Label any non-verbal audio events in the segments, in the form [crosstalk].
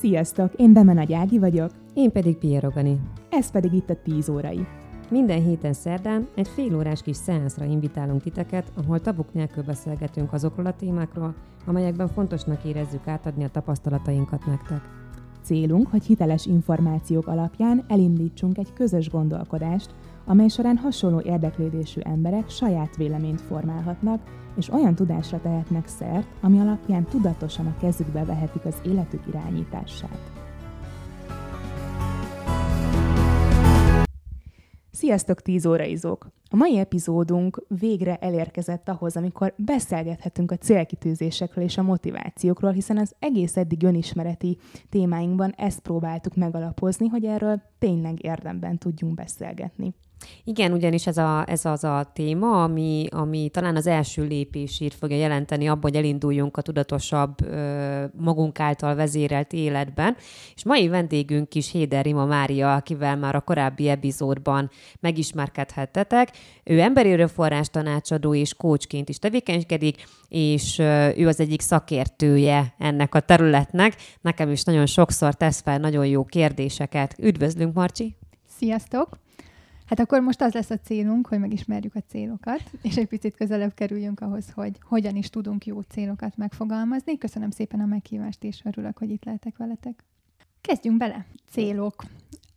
Sziasztok, én Nagy Ági vagyok. Én pedig Piero Gani. Ez pedig itt a 10 órai. Minden héten szerdán egy fél órás kis szeánszra invitálunk titeket, ahol tabuk nélkül beszélgetünk azokról a témákról, amelyekben fontosnak érezzük átadni a tapasztalatainkat nektek. Célunk, hogy hiteles információk alapján elindítsunk egy közös gondolkodást, amely során hasonló érdeklődésű emberek saját véleményt formálhatnak, és olyan tudásra tehetnek szert, ami alapján tudatosan a kezükbe vehetik az életük irányítását. Sziasztok, 10 óraizók! A mai epizódunk végre elérkezett ahhoz, amikor beszélgethetünk a célkitűzésekről és a motivációkról, hiszen az egész eddig önismereti témáinkban ezt próbáltuk megalapozni, hogy erről tényleg érdemben tudjunk beszélgetni. Igen, ugyanis ez, a, ez az a téma, ami, ami talán az első lépését fogja jelenteni abban, hogy elinduljunk a tudatosabb, magunk által vezérelt életben. És mai vendégünk is Héder Rima Mária, akivel már a korábbi epizódban megismerkedhettetek. Ő emberi erőforrás tanácsadó és coachként is tevékenykedik, és ő az egyik szakértője ennek a területnek. Nekem is nagyon sokszor tesz fel nagyon jó kérdéseket. Üdvözlünk, Marcsi! Sziasztok! Hát akkor most az lesz a célunk, hogy megismerjük a célokat, és egy picit közelebb kerüljünk ahhoz, hogy hogyan is tudunk jó célokat megfogalmazni. Köszönöm szépen a meghívást, és örülök, hogy itt lehetek veletek. Kezdjünk bele. Célok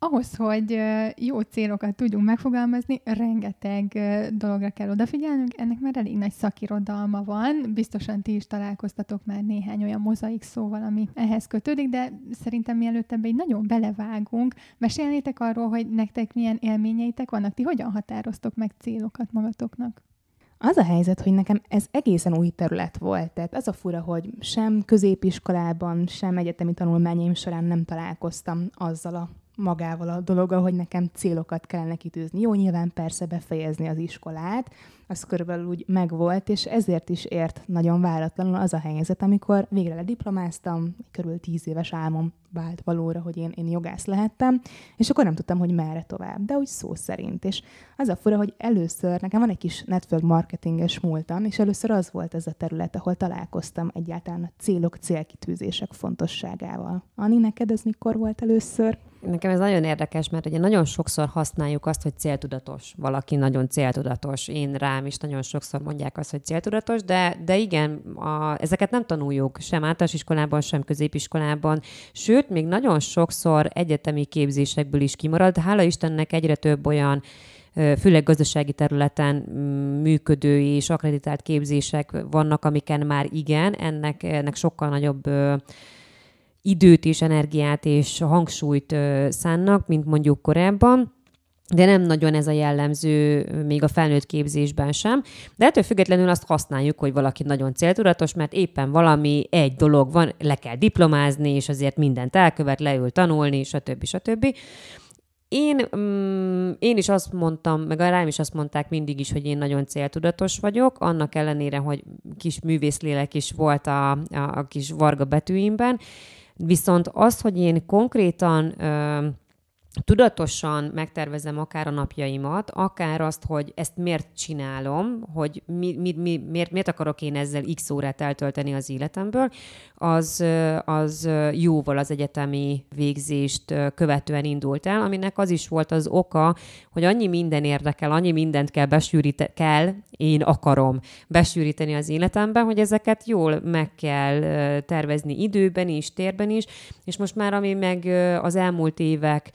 ahhoz, hogy jó célokat tudjunk megfogalmazni, rengeteg dologra kell odafigyelnünk, ennek már elég nagy szakirodalma van. Biztosan ti is találkoztatok már néhány olyan mozaik szóval, ami ehhez kötődik, de szerintem mielőtt ebbe egy nagyon belevágunk, mesélnétek arról, hogy nektek milyen élményeitek vannak, ti hogyan határoztok meg célokat magatoknak? Az a helyzet, hogy nekem ez egészen új terület volt. Tehát az a fura, hogy sem középiskolában, sem egyetemi tanulmányaim során nem találkoztam azzal a magával a dologgal, hogy nekem célokat kellene kitűzni. Jó, nyilván persze befejezni az iskolát, az körülbelül úgy megvolt, és ezért is ért nagyon váratlanul az a helyzet, amikor végre lediplomáztam, körülbelül tíz éves álmom vált valóra, hogy én, én jogász lehettem, és akkor nem tudtam, hogy merre tovább, de úgy szó szerint. És az a fura, hogy először, nekem van egy kis network marketinges múltam, és először az volt ez a terület, ahol találkoztam egyáltalán a célok, célkitűzések fontosságával. Ani, neked ez mikor volt először? Nekem ez nagyon érdekes, mert ugye nagyon sokszor használjuk azt, hogy céltudatos. Valaki nagyon céltudatos. Én rám is nagyon sokszor mondják azt, hogy céltudatos, de, de igen, a, ezeket nem tanuljuk sem általános iskolában, sem középiskolában. Sőt, még nagyon sokszor egyetemi képzésekből is kimarad. Hála Istennek egyre több olyan főleg gazdasági területen mm, működő és akreditált képzések vannak, amiken már igen, ennek, ennek sokkal nagyobb időt és energiát és hangsúlyt szánnak, mint mondjuk korábban de nem nagyon ez a jellemző még a felnőtt képzésben sem. De ettől függetlenül azt használjuk, hogy valaki nagyon céltudatos, mert éppen valami, egy dolog van, le kell diplomázni, és azért mindent elkövet, leül tanulni, stb. stb. Én, mm, én is azt mondtam, meg a rám is azt mondták mindig is, hogy én nagyon céltudatos vagyok, annak ellenére, hogy kis művészlélek is volt a, a, a kis varga betűimben, Viszont az, hogy én konkrétan tudatosan megtervezem akár a napjaimat, akár azt, hogy ezt miért csinálom, hogy mi, mi, mi, miért, miért akarok én ezzel x órát eltölteni az életemből, az, az jóval az egyetemi végzést követően indult el, aminek az is volt az oka, hogy annyi minden érdekel, annyi mindent kell besűríteni, kell, én akarom besűríteni az életemben, hogy ezeket jól meg kell tervezni időben is, térben is, és most már ami meg az elmúlt évek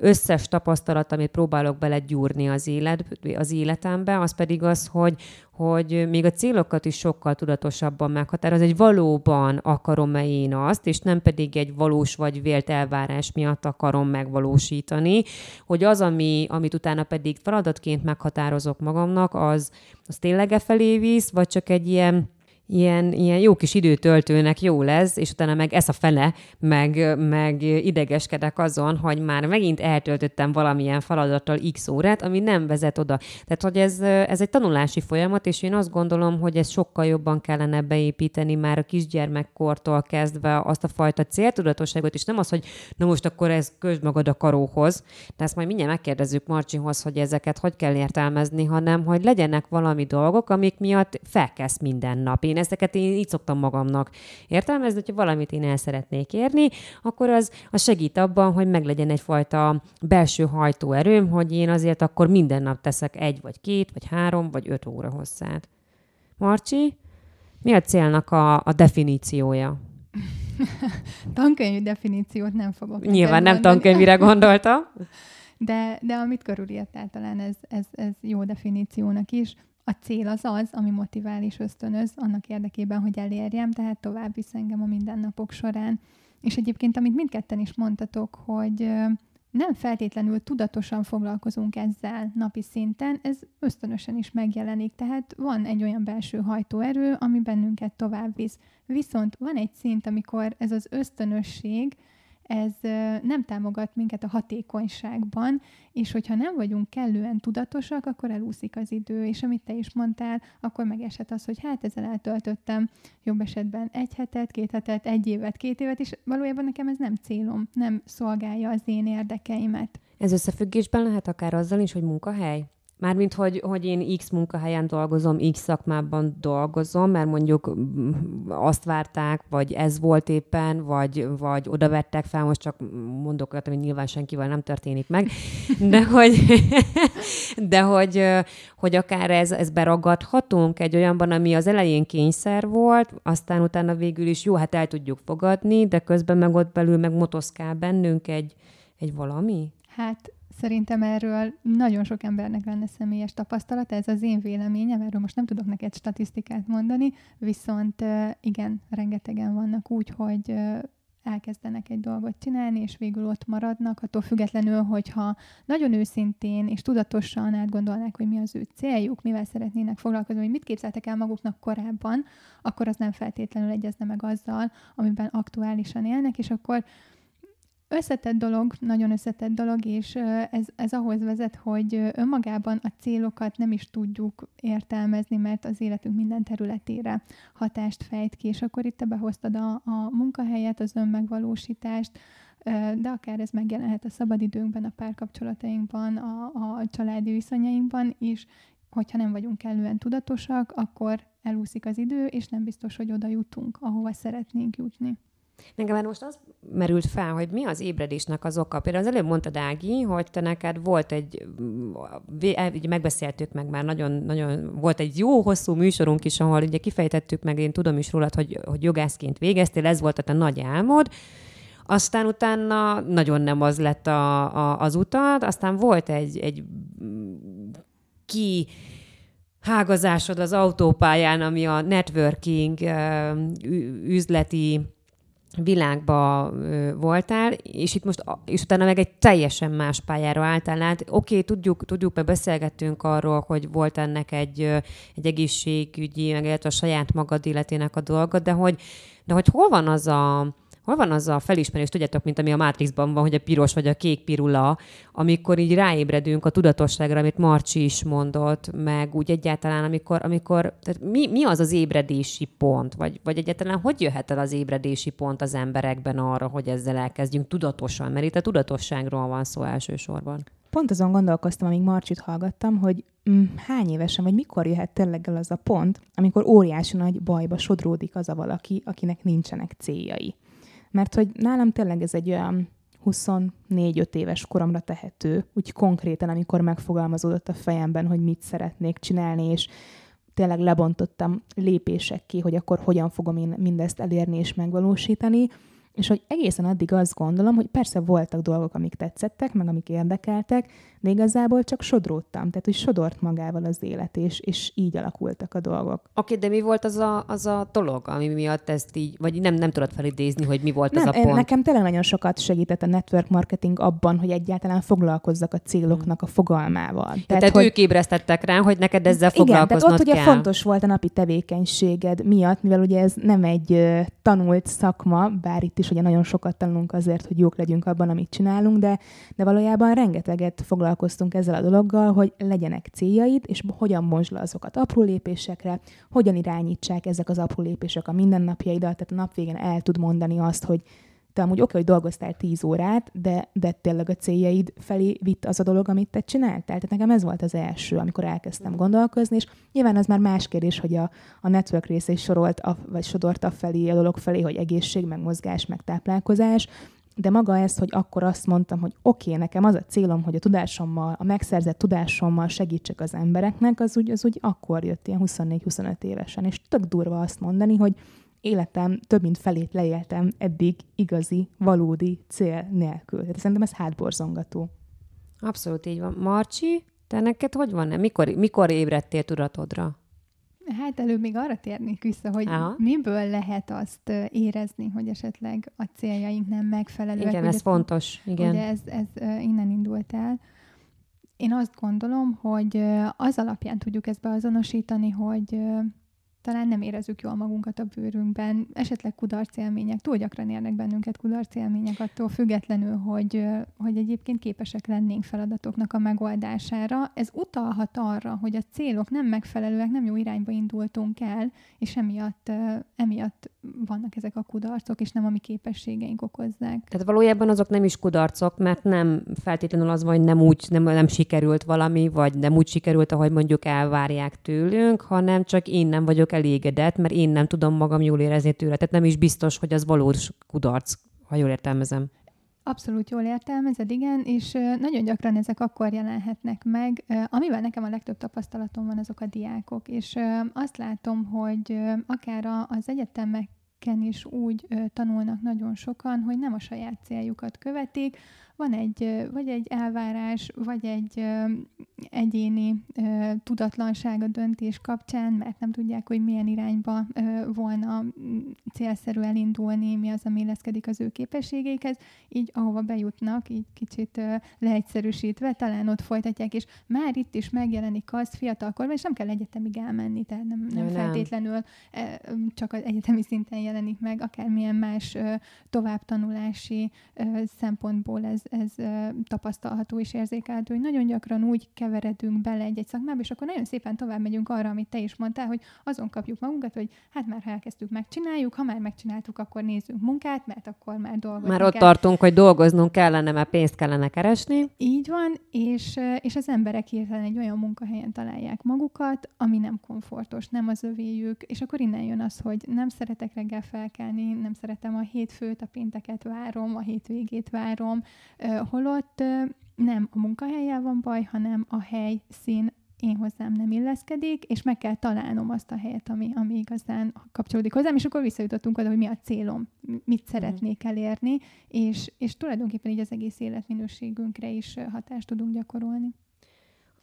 összes tapasztalat, amit próbálok belegyúrni az, élet, az életembe, az pedig az, hogy, hogy még a célokat is sokkal tudatosabban meghatároz, egy valóban akarom-e én azt, és nem pedig egy valós vagy vélt elvárás miatt akarom megvalósítani, hogy az, ami, amit utána pedig feladatként meghatározok magamnak, az, az tényleg e felé visz, vagy csak egy ilyen ilyen, ilyen jó kis időtöltőnek jó lesz, és utána meg ez a fele, meg, meg idegeskedek azon, hogy már megint eltöltöttem valamilyen feladattal x órát, ami nem vezet oda. Tehát, hogy ez, ez egy tanulási folyamat, és én azt gondolom, hogy ezt sokkal jobban kellene beépíteni már a kisgyermekkortól kezdve azt a fajta céltudatosságot, és nem az, hogy na most akkor ez közd magad a karóhoz, de ezt majd mindjárt megkérdezzük Marcsihoz, hogy ezeket hogy kell értelmezni, hanem hogy legyenek valami dolgok, amik miatt felkezd minden nap. Én ezeket én így szoktam magamnak értelmezni, hogyha valamit én el szeretnék érni, akkor az, az segít abban, hogy meglegyen egyfajta belső hajtóerőm, hogy én azért akkor minden nap teszek egy, vagy két, vagy három, vagy öt óra hosszát. Marcsi, mi a célnak a, a definíciója? [laughs] Tankönyvi definíciót nem fogok. Nyilván nem tankönyvire gondolta. [laughs] De, de amit körülírtál, talán ez, ez, ez jó definíciónak is. A cél az az, ami motivál és ösztönöz annak érdekében, hogy elérjem, tehát tovább visz engem a mindennapok során. És egyébként, amit mindketten is mondtatok, hogy nem feltétlenül tudatosan foglalkozunk ezzel napi szinten, ez ösztönösen is megjelenik, tehát van egy olyan belső hajtóerő, ami bennünket tovább visz. Viszont van egy szint, amikor ez az ösztönösség, ez nem támogat minket a hatékonyságban, és hogyha nem vagyunk kellően tudatosak, akkor elúszik az idő, és amit te is mondtál, akkor megeshet az, hogy hát ezzel eltöltöttem jobb esetben egy hetet, két hetet, egy évet, két évet, és valójában nekem ez nem célom, nem szolgálja az én érdekeimet. Ez összefüggésben lehet akár azzal is, hogy munkahely? Mármint, hogy, hogy én X munkahelyen dolgozom, X szakmában dolgozom, mert mondjuk mm, azt várták, vagy ez volt éppen, vagy, vagy oda vettek fel, most csak mondok olyat, ami nyilván senkivel nem történik meg, de [laughs] hogy, de hogy, hogy akár ez, ez beragadhatunk egy olyanban, ami az elején kényszer volt, aztán utána végül is jó, hát el tudjuk fogadni, de közben meg ott belül meg motoszkál bennünk egy, egy valami? Hát Szerintem erről nagyon sok embernek lenne személyes tapasztalata, ez az én véleményem, erről most nem tudok neked statisztikát mondani, viszont igen, rengetegen vannak úgy, hogy elkezdenek egy dolgot csinálni, és végül ott maradnak, attól függetlenül, hogyha nagyon őszintén és tudatosan átgondolnák, hogy mi az ő céljuk, mivel szeretnének foglalkozni, hogy mit képzeltek el maguknak korábban, akkor az nem feltétlenül egyezne meg azzal, amiben aktuálisan élnek, és akkor összetett dolog, nagyon összetett dolog, és ez, ez ahhoz vezet, hogy önmagában a célokat nem is tudjuk értelmezni, mert az életünk minden területére hatást fejt ki, és akkor itt te behoztad a, a munkahelyet, az önmegvalósítást, de akár ez megjelenhet a szabadidőnkben, a párkapcsolatainkban, a, a családi viszonyainkban is, hogyha nem vagyunk kellően tudatosak, akkor elúszik az idő, és nem biztos, hogy oda jutunk, ahova szeretnénk jutni. Nekem már most az merült fel, hogy mi az ébredésnek az oka. Például az előbb mondta Dági, hogy te neked volt egy, egy megbeszéltük meg már, nagyon, nagyon, volt egy jó hosszú műsorunk is, ahol ugye kifejtettük meg, én tudom is rólad, hogy, hogy jogászként végeztél, ez volt a te nagy álmod, aztán utána nagyon nem az lett a, a, az utad, aztán volt egy, egy ki hágazásod az autópályán, ami a networking üzleti világba voltál, és itt most, és utána meg egy teljesen más pályára álltál át. Oké, okay, tudjuk, tudjuk, mert beszélgettünk arról, hogy volt ennek egy, egy egészségügyi, meg a saját magad életének a dolga, de hogy, de hogy hol van az a, Hol van az a felismerés, tudjátok, mint ami a Matrixban van, hogy a piros vagy a kék pirula, amikor így ráébredünk a tudatosságra, amit Marcsi is mondott, meg úgy egyáltalán, amikor, amikor tehát mi, mi az az ébredési pont, vagy, vagy egyáltalán hogy jöhet el az ébredési pont az emberekben arra, hogy ezzel elkezdjünk tudatosan, mert itt a tudatosságról van szó elsősorban. Pont azon gondolkoztam, amíg Marcsit hallgattam, hogy mm, hány évesen, vagy mikor jöhet tényleg el az a pont, amikor óriási nagy bajba sodródik az a valaki, akinek nincsenek céljai. Mert hogy nálam tényleg ez egy olyan 24-5 éves koromra tehető, úgy konkrétan, amikor megfogalmazódott a fejemben, hogy mit szeretnék csinálni, és tényleg lebontottam lépések ki, hogy akkor hogyan fogom én mindezt elérni és megvalósítani, és hogy egészen addig azt gondolom, hogy persze voltak dolgok, amik tetszettek, meg amik érdekeltek, de igazából csak sodródtam, tehát hogy sodort magával az élet, és, és így alakultak a dolgok. Oké, okay, de mi volt az a, az a dolog, ami miatt ezt így, vagy nem, nem tudod felidézni, hogy mi volt nem, az a pont? Nekem tényleg nagyon sokat segített a network marketing abban, hogy egyáltalán foglalkozzak a céloknak a fogalmával. Tehát, tehát hogy... ők ébresztettek rá, hogy neked ezzel foglalkoznod Igen, tehát ott kell. ugye fontos volt a napi tevékenységed miatt, mivel ugye ez nem egy tanult szakma, bár itt is ugye nagyon sokat tanulunk azért, hogy jók legyünk abban, amit csinálunk, de, de valójában rengeteget foglalkoztunk ezzel a dologgal, hogy legyenek céljaid, és hogyan le azokat apró lépésekre, hogyan irányítsák ezek az apró lépések a mindennapjaidat, tehát a nap végén el tud mondani azt, hogy te amúgy oké, hogy dolgoztál 10 órát, de, de tényleg a céljaid felé vitt az a dolog, amit te csináltál. Tehát nekem ez volt az első, amikor elkezdtem gondolkozni, és nyilván az már más kérdés, hogy a, a network része is sorolt, a, vagy sodort a felé, a dolog felé, hogy egészség, meg mozgás, meg táplálkozás, de maga ez, hogy akkor azt mondtam, hogy oké, okay, nekem az a célom, hogy a tudásommal, a megszerzett tudásommal segítsek az embereknek, az úgy, az úgy akkor jött ilyen 24-25 évesen. És tök durva azt mondani, hogy életem több mint felét leéltem eddig igazi, valódi cél nélkül. Tehát szerintem ez hátborzongató. Abszolút így van. Marcsi, te neked hogy van? Mikor, mikor ébredtél tudatodra? Hát előbb még arra térnék vissza, hogy Aha. miből lehet azt érezni, hogy esetleg a céljaink nem megfelelőek. Igen, ez fontos. Igen. Ugye ez, ez innen indult el. Én azt gondolom, hogy az alapján tudjuk ezt beazonosítani, hogy talán nem érezzük jól magunkat a bőrünkben, esetleg kudarcélmények, túl gyakran érnek bennünket kudarcélmények attól függetlenül, hogy, hogy egyébként képesek lennénk feladatoknak a megoldására. Ez utalhat arra, hogy a célok nem megfelelőek, nem jó irányba indultunk el, és emiatt, emiatt vannak ezek a kudarcok, és nem a mi képességeink okozzák. Tehát valójában azok nem is kudarcok, mert nem feltétlenül az van, hogy nem úgy, nem, nem sikerült valami, vagy nem úgy sikerült, ahogy mondjuk elvárják tőlünk, hanem csak én nem vagyok elégedett, mert én nem tudom magam jól érezni tőle. Tehát nem is biztos, hogy az valós kudarc, ha jól értelmezem. Abszolút jól értelmezed, igen, és nagyon gyakran ezek akkor jelenhetnek meg. Amivel nekem a legtöbb tapasztalatom van, azok a diákok, és azt látom, hogy akár az egyetemeken is úgy tanulnak nagyon sokan, hogy nem a saját céljukat követik, van egy, vagy egy elvárás, vagy egy egyéni tudatlanság a döntés kapcsán, mert nem tudják, hogy milyen irányba volna célszerű elindulni, mi az, ami illeszkedik az ő képességeikhez, így ahova bejutnak, így kicsit leegyszerűsítve, talán ott folytatják, és már itt is megjelenik az fiatalkorban, és nem kell egyetemig elmenni, tehát nem, nem, nem. feltétlenül csak az egyetemi szinten jelenik meg, akármilyen más továbbtanulási szempontból ez, ez tapasztalható és érzékelhető, hogy nagyon gyakran úgy keveredünk bele egy-egy szakmába, és akkor nagyon szépen tovább megyünk arra, amit te is mondtál, hogy azon kapjuk magunkat, hogy hát már ha elkezdtük, megcsináljuk, ha már megcsináltuk, akkor nézzünk munkát, mert akkor már dolgozunk Már ott kell. tartunk, hogy dolgoznunk kellene, mert pénzt kellene keresni. Így van, és, és az emberek hirtelen egy olyan munkahelyen találják magukat, ami nem komfortos, nem az övéjük, és akkor innen jön az, hogy nem szeretek reggel felkelni, nem szeretem a hétfőt, a pénteket várom, a hétvégét várom, holott nem a munkahelyel van baj, hanem a helyszín én hozzám nem illeszkedik, és meg kell találnom azt a helyet, ami, ami igazán kapcsolódik hozzám, és akkor visszajutottunk oda, hogy mi a célom, mit szeretnék elérni, és, és tulajdonképpen így az egész életminőségünkre is hatást tudunk gyakorolni.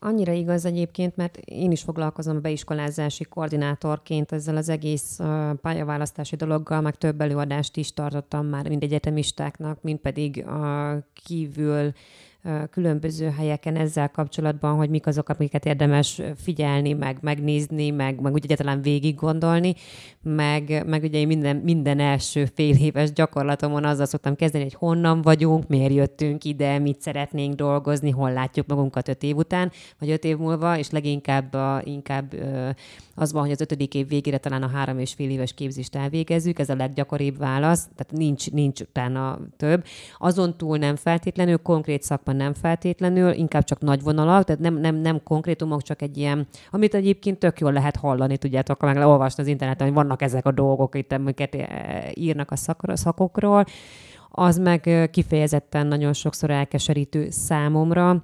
Annyira igaz egyébként, mert én is foglalkozom a beiskolázási koordinátorként ezzel az egész pályaválasztási dologgal, meg több előadást is tartottam már mind egyetemistáknak, mind pedig a kívül különböző helyeken ezzel kapcsolatban, hogy mik azok, amiket érdemes figyelni, meg megnézni, meg, meg úgy egyáltalán végig gondolni, meg, meg ugye minden, minden első fél éves gyakorlatomon azzal szoktam kezdeni, hogy honnan vagyunk, miért jöttünk ide, mit szeretnénk dolgozni, hol látjuk magunkat öt év után, vagy öt év múlva, és leginkább a, inkább az van, hogy az ötödik év végére talán a három és fél éves képzést elvégezzük, ez a leggyakoribb válasz, tehát nincs, nincs utána több. Azon túl nem feltétlenül, konkrét szakma nem feltétlenül, inkább csak nagy vonalak, tehát nem, nem, nem konkrétumok, csak egy ilyen, amit egyébként tök jól lehet hallani, tudjátok, meg leolvasni az interneten, hogy vannak ezek a dolgok, itt, amiket eh, írnak a szakokról, az meg kifejezetten nagyon sokszor elkeserítő számomra,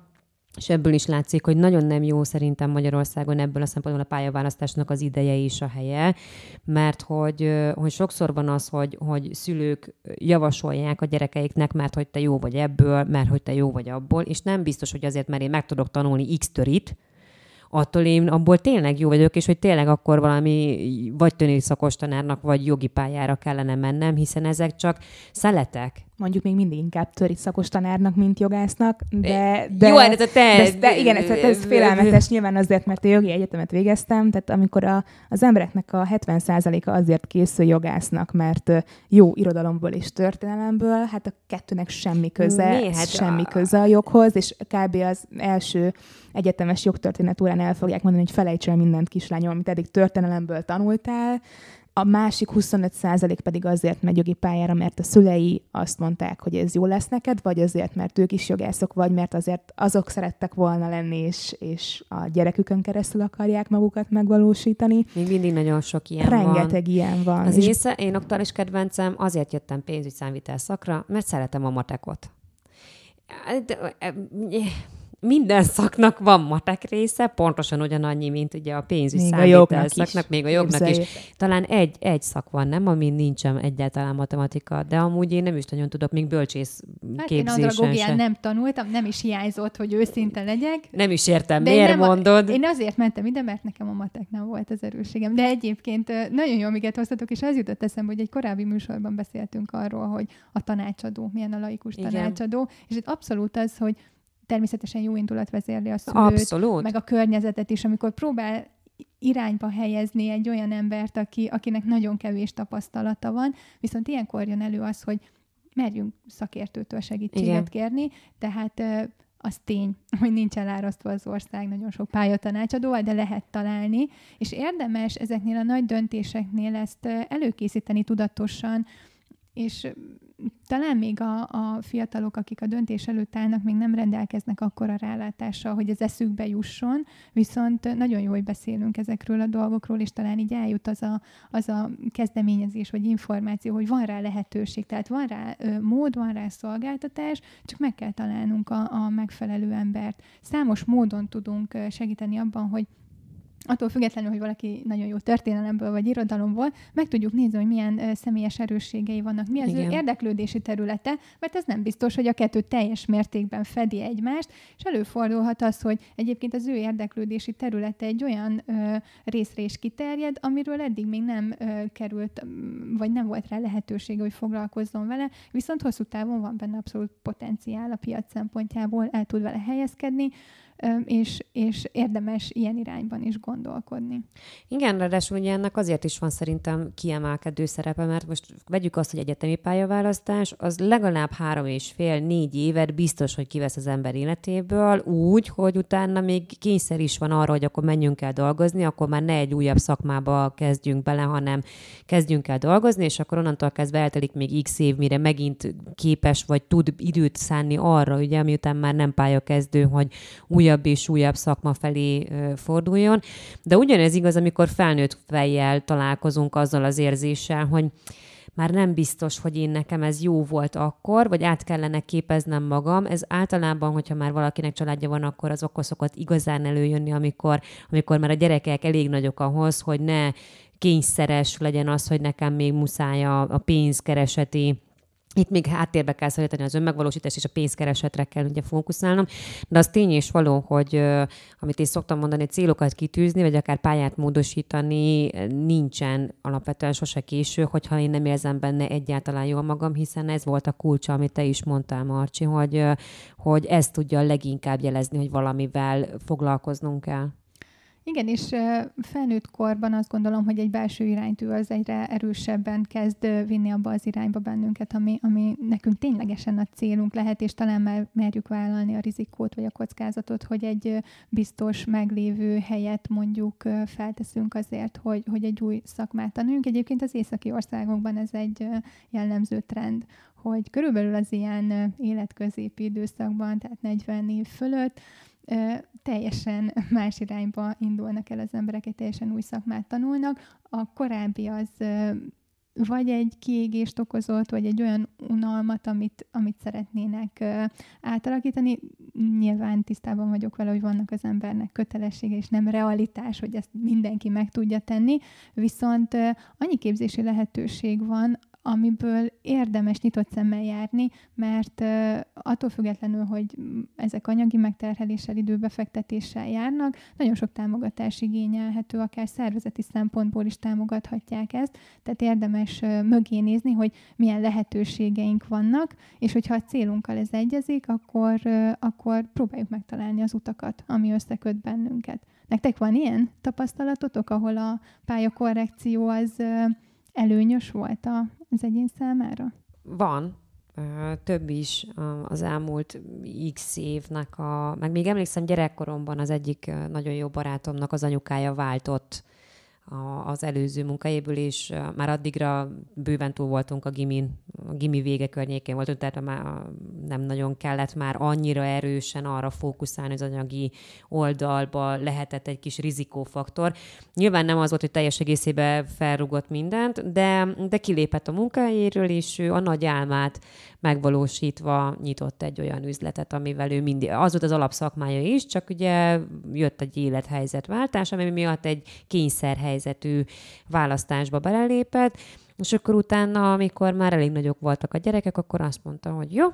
és ebből is látszik, hogy nagyon nem jó szerintem Magyarországon ebből a szempontból a pályaválasztásnak az ideje is a helye, mert hogy, hogy sokszor van az, hogy, hogy szülők javasolják a gyerekeiknek, mert hogy te jó vagy ebből, mert hogy te jó vagy abból, és nem biztos, hogy azért, mert én meg tudok tanulni x törit, attól én abból tényleg jó vagyok, és hogy tényleg akkor valami vagy tanárnak, vagy jogi pályára kellene mennem, hiszen ezek csak szeletek mondjuk még mindig inkább töri szakos tanárnak, mint jogásznak, de... de Jó, ez a te... De, de igen, ez, ez [laughs] félelmetes nyilván azért, mert a jogi egyetemet végeztem, tehát amikor a, az embereknek a 70%-a azért készül jogásznak, mert jó irodalomból és történelemből, hát a kettőnek semmi köze, Mi? Hát semmi a... köze a joghoz, és kb. az első egyetemes jogtörténet órán el fogják mondani, hogy felejts el mindent kislányom, amit eddig történelemből tanultál, a másik 25% pedig azért megy jogi pályára, mert a szülei azt mondták, hogy ez jó lesz neked, vagy azért, mert ők is jogászok, vagy mert azért azok szerettek volna lenni, és, és a gyerekükön keresztül akarják magukat megvalósítani. Még mindig nagyon sok ilyen Rengeteg van. ilyen van. Az észe, én aktuális kedvencem, azért jöttem pénzügyszámvitel szakra, mert szeretem a matekot. De, minden szaknak van matek része, pontosan ugyanannyi, mint ugye a pénzügy még a jognak szaknak, is. még a jognak is. Talán egy, egy szak van, nem, amin nincsen egyáltalán matematika, de amúgy én nem is nagyon tudok, még bölcsész hát képzésen én sem. nem tanultam, nem is hiányzott, hogy őszinte legyek. Nem is értem, de miért nem, mondod? Én azért mentem ide, mert nekem a matek nem volt az erősségem. De egyébként nagyon jó, amiket hoztatok, és az jutott eszembe, hogy egy korábbi műsorban beszéltünk arról, hogy a tanácsadó, milyen a laikus Igen. tanácsadó, és itt abszolút az, hogy természetesen jó indulat vezérli a szülőt, Abszolút. meg a környezetet is, amikor próbál irányba helyezni egy olyan embert, aki, akinek nagyon kevés tapasztalata van, viszont ilyenkor jön elő az, hogy merjünk szakértőtől segítséget Igen. kérni, tehát az tény, [laughs] hogy nincs elárasztva az ország nagyon sok pályatanácsadóval, de lehet találni, és érdemes ezeknél a nagy döntéseknél ezt előkészíteni tudatosan, és talán még a, a fiatalok, akik a döntés előtt állnak, még nem rendelkeznek akkora rálátással, hogy ez eszükbe jusson, viszont nagyon jó, hogy beszélünk ezekről a dolgokról, és talán így eljut az a, az a kezdeményezés, vagy információ, hogy van rá lehetőség, tehát van rá ö, mód, van rá szolgáltatás, csak meg kell találnunk a, a megfelelő embert. Számos módon tudunk segíteni abban, hogy attól függetlenül, hogy valaki nagyon jó történelemből vagy irodalomból, meg tudjuk nézni, hogy milyen személyes erősségei vannak, mi az Igen. ő érdeklődési területe, mert ez nem biztos, hogy a kettő teljes mértékben fedi egymást, és előfordulhat az, hogy egyébként az ő érdeklődési területe egy olyan uh, részre is kiterjed, amiről eddig még nem uh, került, vagy nem volt rá lehetősége, hogy foglalkozzon vele, viszont hosszú távon van benne abszolút potenciál a piac szempontjából, el tud vele helyezkedni, és, és érdemes ilyen irányban is gondolkodni. Igen, ráadásul ugye ennek azért is van szerintem kiemelkedő szerepe, mert most vegyük azt, hogy egyetemi pályaválasztás, az legalább három és fél, négy évet biztos, hogy kivesz az ember életéből, úgy, hogy utána még kényszer is van arra, hogy akkor menjünk el dolgozni, akkor már ne egy újabb szakmába kezdjünk bele, hanem kezdjünk el dolgozni, és akkor onnantól kezdve eltelik még x év, mire megint képes vagy tud időt szánni arra, ugye, miután már nem pályakezdő, hogy új újabb és újabb szakma felé forduljon. De ugyanez igaz, amikor felnőtt fejjel találkozunk azzal az érzéssel, hogy már nem biztos, hogy én nekem ez jó volt akkor, vagy át kellene képeznem magam. Ez általában, hogyha már valakinek családja van, akkor az okos szokott igazán előjönni, amikor, amikor már a gyerekek elég nagyok ahhoz, hogy ne kényszeres legyen az, hogy nekem még muszáj a, a pénzkereseti itt még háttérbe kell szorítani az önmegvalósítást, és a pénzkeresetre kell ugye fókuszálnom. De az tény és való, hogy amit én szoktam mondani, célokat kitűzni, vagy akár pályát módosítani, nincsen alapvetően sose késő, hogyha én nem érzem benne egyáltalán jól magam, hiszen ez volt a kulcsa, amit te is mondtál, Marcsi, hogy, hogy ez tudja leginkább jelezni, hogy valamivel foglalkoznunk kell. Igen, és felnőtt korban azt gondolom, hogy egy belső iránytű az egyre erősebben kezd vinni abba az irányba bennünket, ami, ami nekünk ténylegesen a célunk lehet, és talán már merjük vállalni a rizikót vagy a kockázatot, hogy egy biztos meglévő helyet mondjuk felteszünk azért, hogy, hogy egy új szakmát tanuljunk. Egyébként az északi országokban ez egy jellemző trend, hogy körülbelül az ilyen életközépi időszakban, tehát 40 év fölött, teljesen [laughs] más irányba indulnak el az emberek, egy teljesen új szakmát tanulnak. A korábbi az vagy egy kiégést okozott, vagy egy olyan unalmat, amit, amit szeretnének átalakítani. Nyilván tisztában vagyok vele, hogy vannak az embernek kötelessége, és nem realitás, hogy ezt mindenki meg tudja tenni, viszont annyi képzési lehetőség van, amiből érdemes nyitott szemmel járni, mert attól függetlenül, hogy ezek anyagi megterheléssel, időbefektetéssel járnak, nagyon sok támogatás igényelhető, akár szervezeti szempontból is támogathatják ezt, tehát érdemes mögé nézni, hogy milyen lehetőségeink vannak, és hogyha a célunkkal ez egyezik, akkor, akkor próbáljuk megtalálni az utakat, ami összeköt bennünket. Nektek van ilyen tapasztalatotok, ahol a pályakorrekció az előnyös volt az egyén számára? Van, több is az elmúlt x évnek a, meg még emlékszem gyerekkoromban az egyik nagyon jó barátomnak az anyukája váltott a, az előző munkahelyéből, és már addigra bőven túl voltunk a gimin, a gimi vége környékén voltunk, tehát már nem nagyon kellett már annyira erősen arra fókuszálni az anyagi oldalba, lehetett egy kis rizikófaktor. Nyilván nem az volt, hogy teljes egészében felrugott mindent, de, de kilépett a munkahelyéről, és ő a nagy álmát megvalósítva nyitott egy olyan üzletet, amivel ő mindig, az volt az alapszakmája is, csak ugye jött egy élethelyzetváltás, ami miatt egy kényszerhelyzetű választásba belelépett, és akkor utána, amikor már elég nagyok voltak a gyerekek, akkor azt mondta, hogy jó,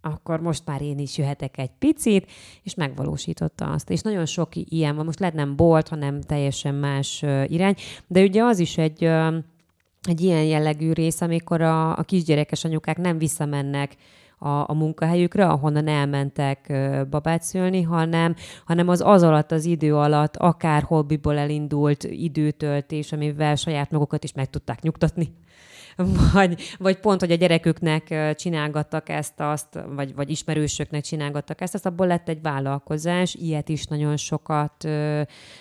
akkor most már én is jöhetek egy picit, és megvalósította azt. És nagyon sok ilyen van, most lehet nem bolt, hanem teljesen más irány, de ugye az is egy egy ilyen jellegű rész, amikor a, a kisgyerekes anyukák nem visszamennek a, a munkahelyükre, ahonnan elmentek babát szülni, hanem, hanem az az alatt, az idő alatt akár hobbiból elindult időtöltés, amivel saját magukat is meg tudták nyugtatni vagy, vagy pont, hogy a gyereküknek csinálgattak ezt, azt, vagy, vagy ismerősöknek csinálgattak ezt, azt abból lett egy vállalkozás, ilyet is nagyon sokat,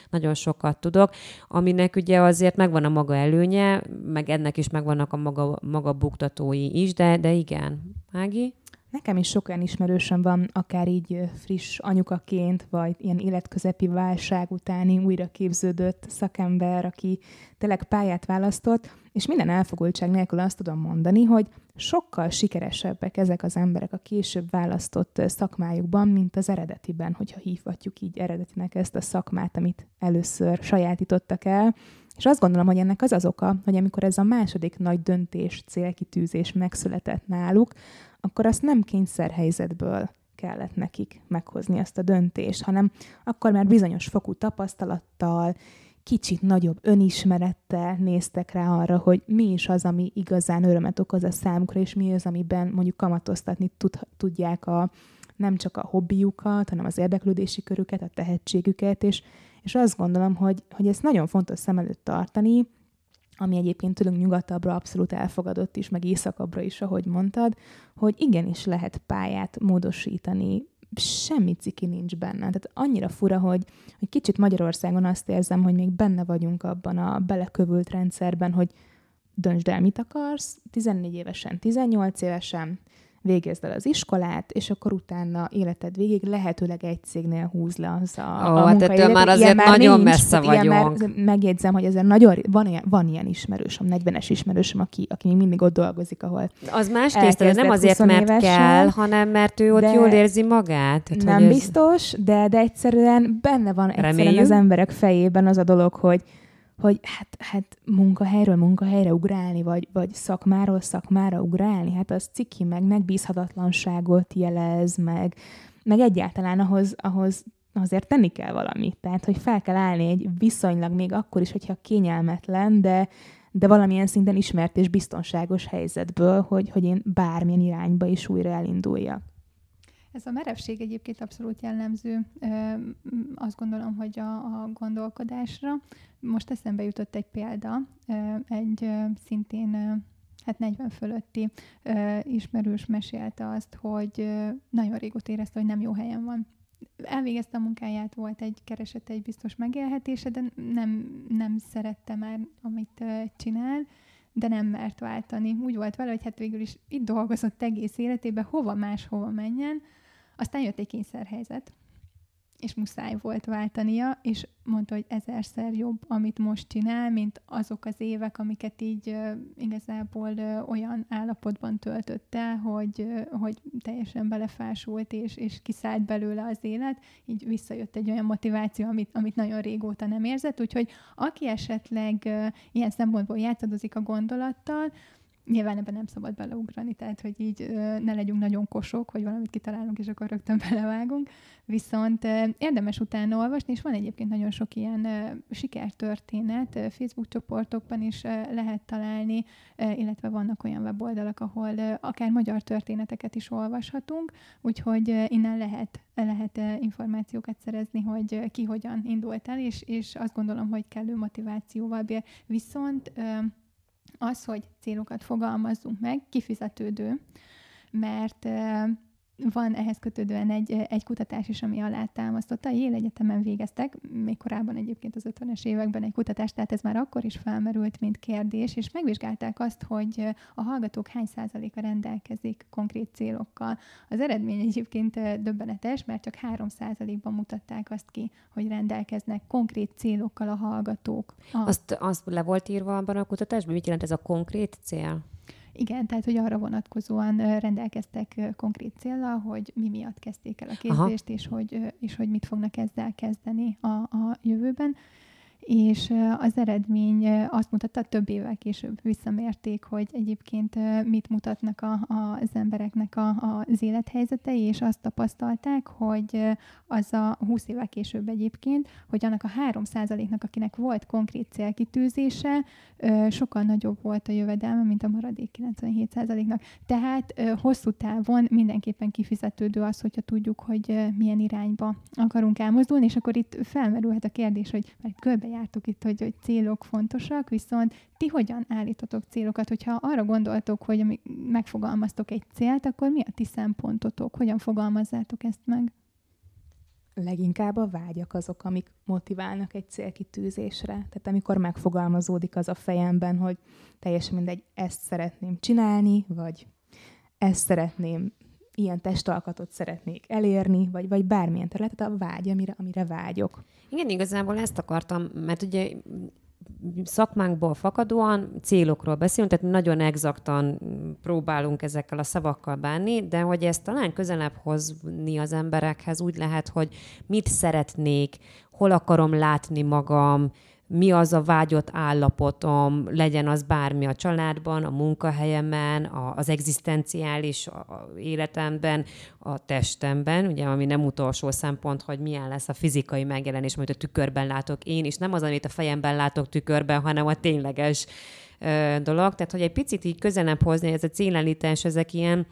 nagyon sokat tudok, aminek ugye azért megvan a maga előnye, meg ennek is megvannak a maga, maga buktatói is, de, de igen. Ági? Nekem is sok olyan ismerősöm van, akár így friss anyukaként, vagy ilyen életközepi válság utáni újra képződött szakember, aki tényleg pályát választott, és minden elfogultság nélkül azt tudom mondani, hogy sokkal sikeresebbek ezek az emberek a később választott szakmájukban, mint az eredetiben, hogyha hívhatjuk így eredetinek ezt a szakmát, amit először sajátítottak el. És azt gondolom, hogy ennek az az oka, hogy amikor ez a második nagy döntés, célkitűzés megszületett náluk, akkor azt nem kényszerhelyzetből kellett nekik meghozni ezt a döntést, hanem akkor már bizonyos fokú tapasztalattal, kicsit nagyobb önismerettel néztek rá arra, hogy mi is az, ami igazán örömet okoz a számukra, és mi az, amiben mondjuk kamatoztatni tud, tudják a, nem csak a hobbiukat, hanem az érdeklődési körüket, a tehetségüket, és, és azt gondolom, hogy, hogy ezt nagyon fontos szem előtt tartani, ami egyébként tőlünk nyugatabbra abszolút elfogadott is, meg északabbra is, ahogy mondtad, hogy igenis lehet pályát módosítani, semmi ciki nincs benne. Tehát annyira fura, hogy, hogy kicsit Magyarországon azt érzem, hogy még benne vagyunk abban a belekövült rendszerben, hogy döntsd el, mit akarsz, 14 évesen, 18 évesen, végezd el az iskolát, és akkor utána életed végig lehetőleg egy cégnél húz le az a, Ó, a hát ettől már azért már nagyon nincs, messze vagyunk. Már megjegyzem, hogy ezzel nagyon, van ilyen, van ilyen ismerősöm, 40-es ismerősöm, aki, aki még mindig ott dolgozik, ahol Az más tészta, nem azért, mert évesen, kell, hanem mert ő ott jól érzi magát. Tehát, nem biztos, ez... de, de egyszerűen benne van egyszerűen Reméljük. az emberek fejében az a dolog, hogy hogy hát, hát munkahelyről munkahelyre ugrálni, vagy, vagy szakmáról szakmára ugrálni, hát az ciki, meg megbízhatatlanságot jelez, meg, meg egyáltalán ahhoz, ahhoz azért tenni kell valamit. Tehát, hogy fel kell állni egy viszonylag még akkor is, hogyha kényelmetlen, de, de valamilyen szinten ismert és biztonságos helyzetből, hogy, hogy én bármilyen irányba is újra elinduljak. Ez a merevség egyébként abszolút jellemző, azt gondolom, hogy a, a gondolkodásra. Most eszembe jutott egy példa, egy szintén hát 40 fölötti ismerős mesélte azt, hogy nagyon régóta érezte, hogy nem jó helyen van. Elvégezte a munkáját, volt egy keresete, egy biztos megélhetése, de nem, nem szerette már, amit csinál, de nem mert váltani. Úgy volt vele, hogy hát végül is itt dolgozott egész életében, hova máshova menjen, aztán jött egy kényszerhelyzet, és muszáj volt váltania, és mondta, hogy ezerszer jobb, amit most csinál, mint azok az évek, amiket így uh, igazából olyan állapotban töltött el, hogy, hogy teljesen belefásult, és, és kiszállt belőle az élet, így visszajött egy olyan motiváció, amit, amit nagyon régóta nem érzett, úgyhogy aki esetleg ilyen szempontból játszadozik a gondolattal, Nyilván ebben nem szabad beleugrani, tehát hogy így ne legyünk nagyon kosok, hogy valamit kitalálunk, és akkor rögtön [laughs] belevágunk. Viszont érdemes utána olvasni, és van egyébként nagyon sok ilyen sikertörténet, Facebook csoportokban is lehet találni, illetve vannak olyan weboldalak, ahol akár magyar történeteket is olvashatunk, úgyhogy innen lehet, lehet információkat szerezni, hogy ki hogyan indult el, és, és azt gondolom, hogy kellő motivációval bír. Viszont az, hogy célokat fogalmazzunk meg, kifizetődő, mert van ehhez kötődően egy, egy kutatás is, ami alátámasztotta. Yale Egyetemen végeztek, még korábban egyébként az 50-es években egy kutatást, tehát ez már akkor is felmerült, mint kérdés, és megvizsgálták azt, hogy a hallgatók hány százaléka rendelkezik konkrét célokkal. Az eredmény egyébként döbbenetes, mert csak 3 százalékban mutatták azt ki, hogy rendelkeznek konkrét célokkal a hallgatók. A... Azt, azt le volt írva abban a kutatásban? Mit jelent ez a konkrét cél? Igen, tehát hogy arra vonatkozóan rendelkeztek konkrét célra, hogy mi miatt kezdték el a képzést, és hogy, és hogy mit fognak ezzel kezdeni a, a jövőben és az eredmény azt mutatta, több évvel később visszamérték, hogy egyébként mit mutatnak a, a, az embereknek a, a, az élethelyzetei, és azt tapasztalták, hogy az a 20 évvel később egyébként, hogy annak a 3% nak akinek volt konkrét célkitűzése, sokkal nagyobb volt a jövedelme, mint a maradék 97% nak Tehát hosszú távon mindenképpen kifizetődő az, hogyha tudjuk, hogy milyen irányba akarunk elmozdulni, és akkor itt felmerülhet a kérdés, hogy mert körbe jártuk itt, hogy, hogy célok fontosak, viszont ti hogyan állítotok célokat? Hogyha arra gondoltok, hogy megfogalmaztok egy célt, akkor mi a ti szempontotok? Hogyan fogalmazzátok ezt meg? Leginkább a vágyak azok, amik motiválnak egy célkitűzésre. Tehát amikor megfogalmazódik az a fejemben, hogy teljesen mindegy, ezt szeretném csinálni, vagy ezt szeretném ilyen testalkatot szeretnék elérni, vagy, vagy bármilyen területet, a vágy, amire, amire vágyok. Igen, igazából ezt akartam, mert ugye szakmánkból fakadóan célokról beszélünk, tehát nagyon exaktan próbálunk ezekkel a szavakkal bánni, de hogy ezt talán közelebb hozni az emberekhez úgy lehet, hogy mit szeretnék, hol akarom látni magam, mi az a vágyott állapotom, legyen az bármi a családban, a munkahelyemen, a, az egzisztenciális a, a életemben, a testemben, ugye, ami nem utolsó szempont, hogy milyen lesz a fizikai megjelenés, amit a tükörben látok én, és nem az, amit a fejemben látok tükörben, hanem a tényleges ö, dolog. Tehát, hogy egy picit így közelebb hozni, ez a célállítás, ezek ilyen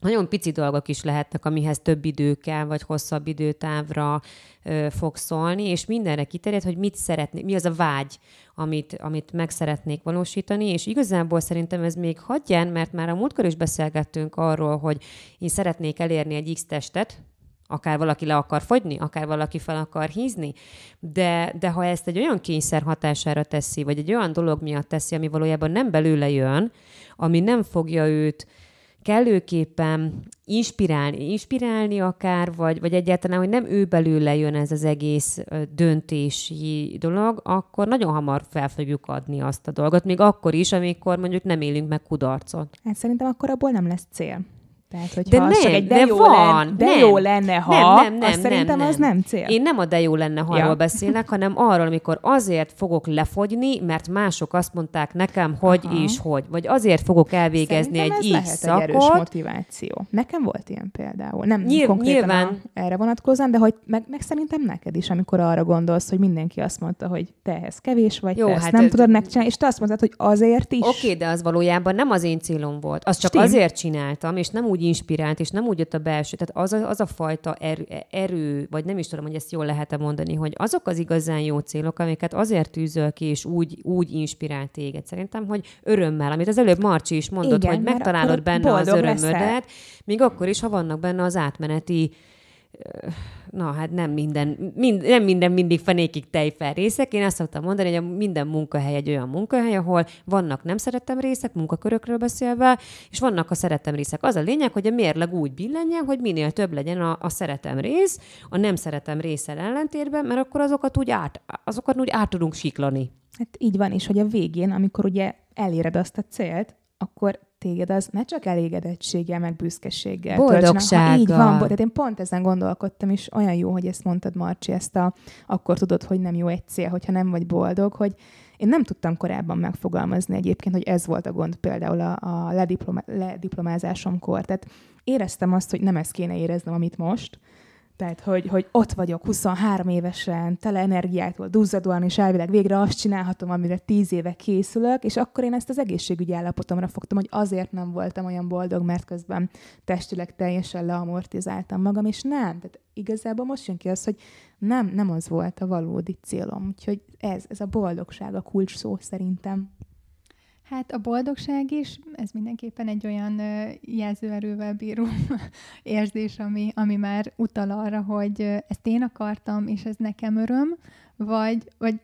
nagyon pici dolgok is lehetnek, amihez több idő kell, vagy hosszabb időtávra ö, fog szólni, és mindenre kiterjed, hogy mit szeretnék, mi az a vágy, amit, amit meg szeretnék valósítani, és igazából szerintem ez még hagyján, mert már a múltkor is beszélgettünk arról, hogy én szeretnék elérni egy X testet, akár valaki le akar fogyni, akár valaki fel akar hízni, de, de ha ezt egy olyan kényszer hatására teszi, vagy egy olyan dolog miatt teszi, ami valójában nem belőle jön, ami nem fogja őt kellőképpen inspirálni, inspirálni akár, vagy, vagy egyáltalán, hogy nem ő belőle jön ez az egész döntési dolog, akkor nagyon hamar fel fogjuk adni azt a dolgot, még akkor is, amikor mondjuk nem élünk meg kudarcot. Hát szerintem akkor abból nem lesz cél. Tehát, hogy de nem, egy de, de jó van, lenne, de nem, jó lenne, ha, nem, nem, nem, azt nem, szerintem nem, az nem cél. Én nem a de jó lenne, ha ja. beszélek, [laughs] hanem arról, amikor azért fogok lefogyni, mert mások azt mondták nekem, hogy Aha. és hogy. Vagy azért fogok elvégezni szerintem egy így lehet szakot. egy erős motiváció. Nekem volt ilyen például. Nem Nyilv, konkrétan nyilván. A, erre vonatkozóan, de hogy meg, meg szerintem neked is, amikor arra gondolsz, hogy mindenki azt mondta, hogy te ehhez kevés vagy, Jó, te hát ezt nem ez... tudod megcsinálni, és te azt mondtad, hogy azért is. Oké, okay, de az valójában nem az én célom volt. Azt csak Stim. azért csináltam, és nem úgy úgy inspirált, és nem úgy jött a belső, tehát az a, az a fajta erő, erő, vagy nem is tudom, hogy ezt jól lehet-e mondani, hogy azok az igazán jó célok, amiket azért tűzöl ki, és úgy, úgy inspirál téged. Szerintem, hogy örömmel, amit az előbb Marcsi is mondott, Igen, hogy megtalálod benne az örömödet, leszel. még akkor is, ha vannak benne az átmeneti na hát nem minden, mind, nem minden mindig fenékig tejfel részek. Én azt szoktam mondani, hogy a minden munkahely egy olyan munkahely, ahol vannak nem szeretem részek, munkakörökről beszélve, és vannak a szeretem részek. Az a lényeg, hogy a mérleg úgy billenjen, hogy minél több legyen a, a szeretem rész, a nem szeretem részsel ellentétben, mert akkor azokat úgy át, azokat úgy át tudunk siklani. Hát így van, és hogy a végén, amikor ugye eléred azt a célt, akkor téged az ne csak elégedettséggel, meg büszkeséggel Boldogsággal. így van, tehát én pont ezen gondolkodtam, és olyan jó, hogy ezt mondtad, Marcsi, ezt a, akkor tudod, hogy nem jó egy cél, hogyha nem vagy boldog, hogy én nem tudtam korábban megfogalmazni egyébként, hogy ez volt a gond például a, a lediploma, lediplomázásomkor. Tehát éreztem azt, hogy nem ezt kéne éreznem, amit most, tehát, hogy, hogy ott vagyok 23 évesen, tele energiától, duzzadóan, és elvileg végre azt csinálhatom, amire 10 éve készülök, és akkor én ezt az egészségügyi állapotomra fogtam, hogy azért nem voltam olyan boldog, mert közben testileg teljesen leamortizáltam magam, és nem. Tehát igazából most jön ki az, hogy nem, nem az volt a valódi célom. Úgyhogy ez, ez a boldogság a kulcs szó szerintem. Hát a boldogság is, ez mindenképpen egy olyan jelzőerővel bíró [laughs] érzés, ami, ami már utal arra, hogy ezt én akartam, és ez nekem öröm, vagy, vagy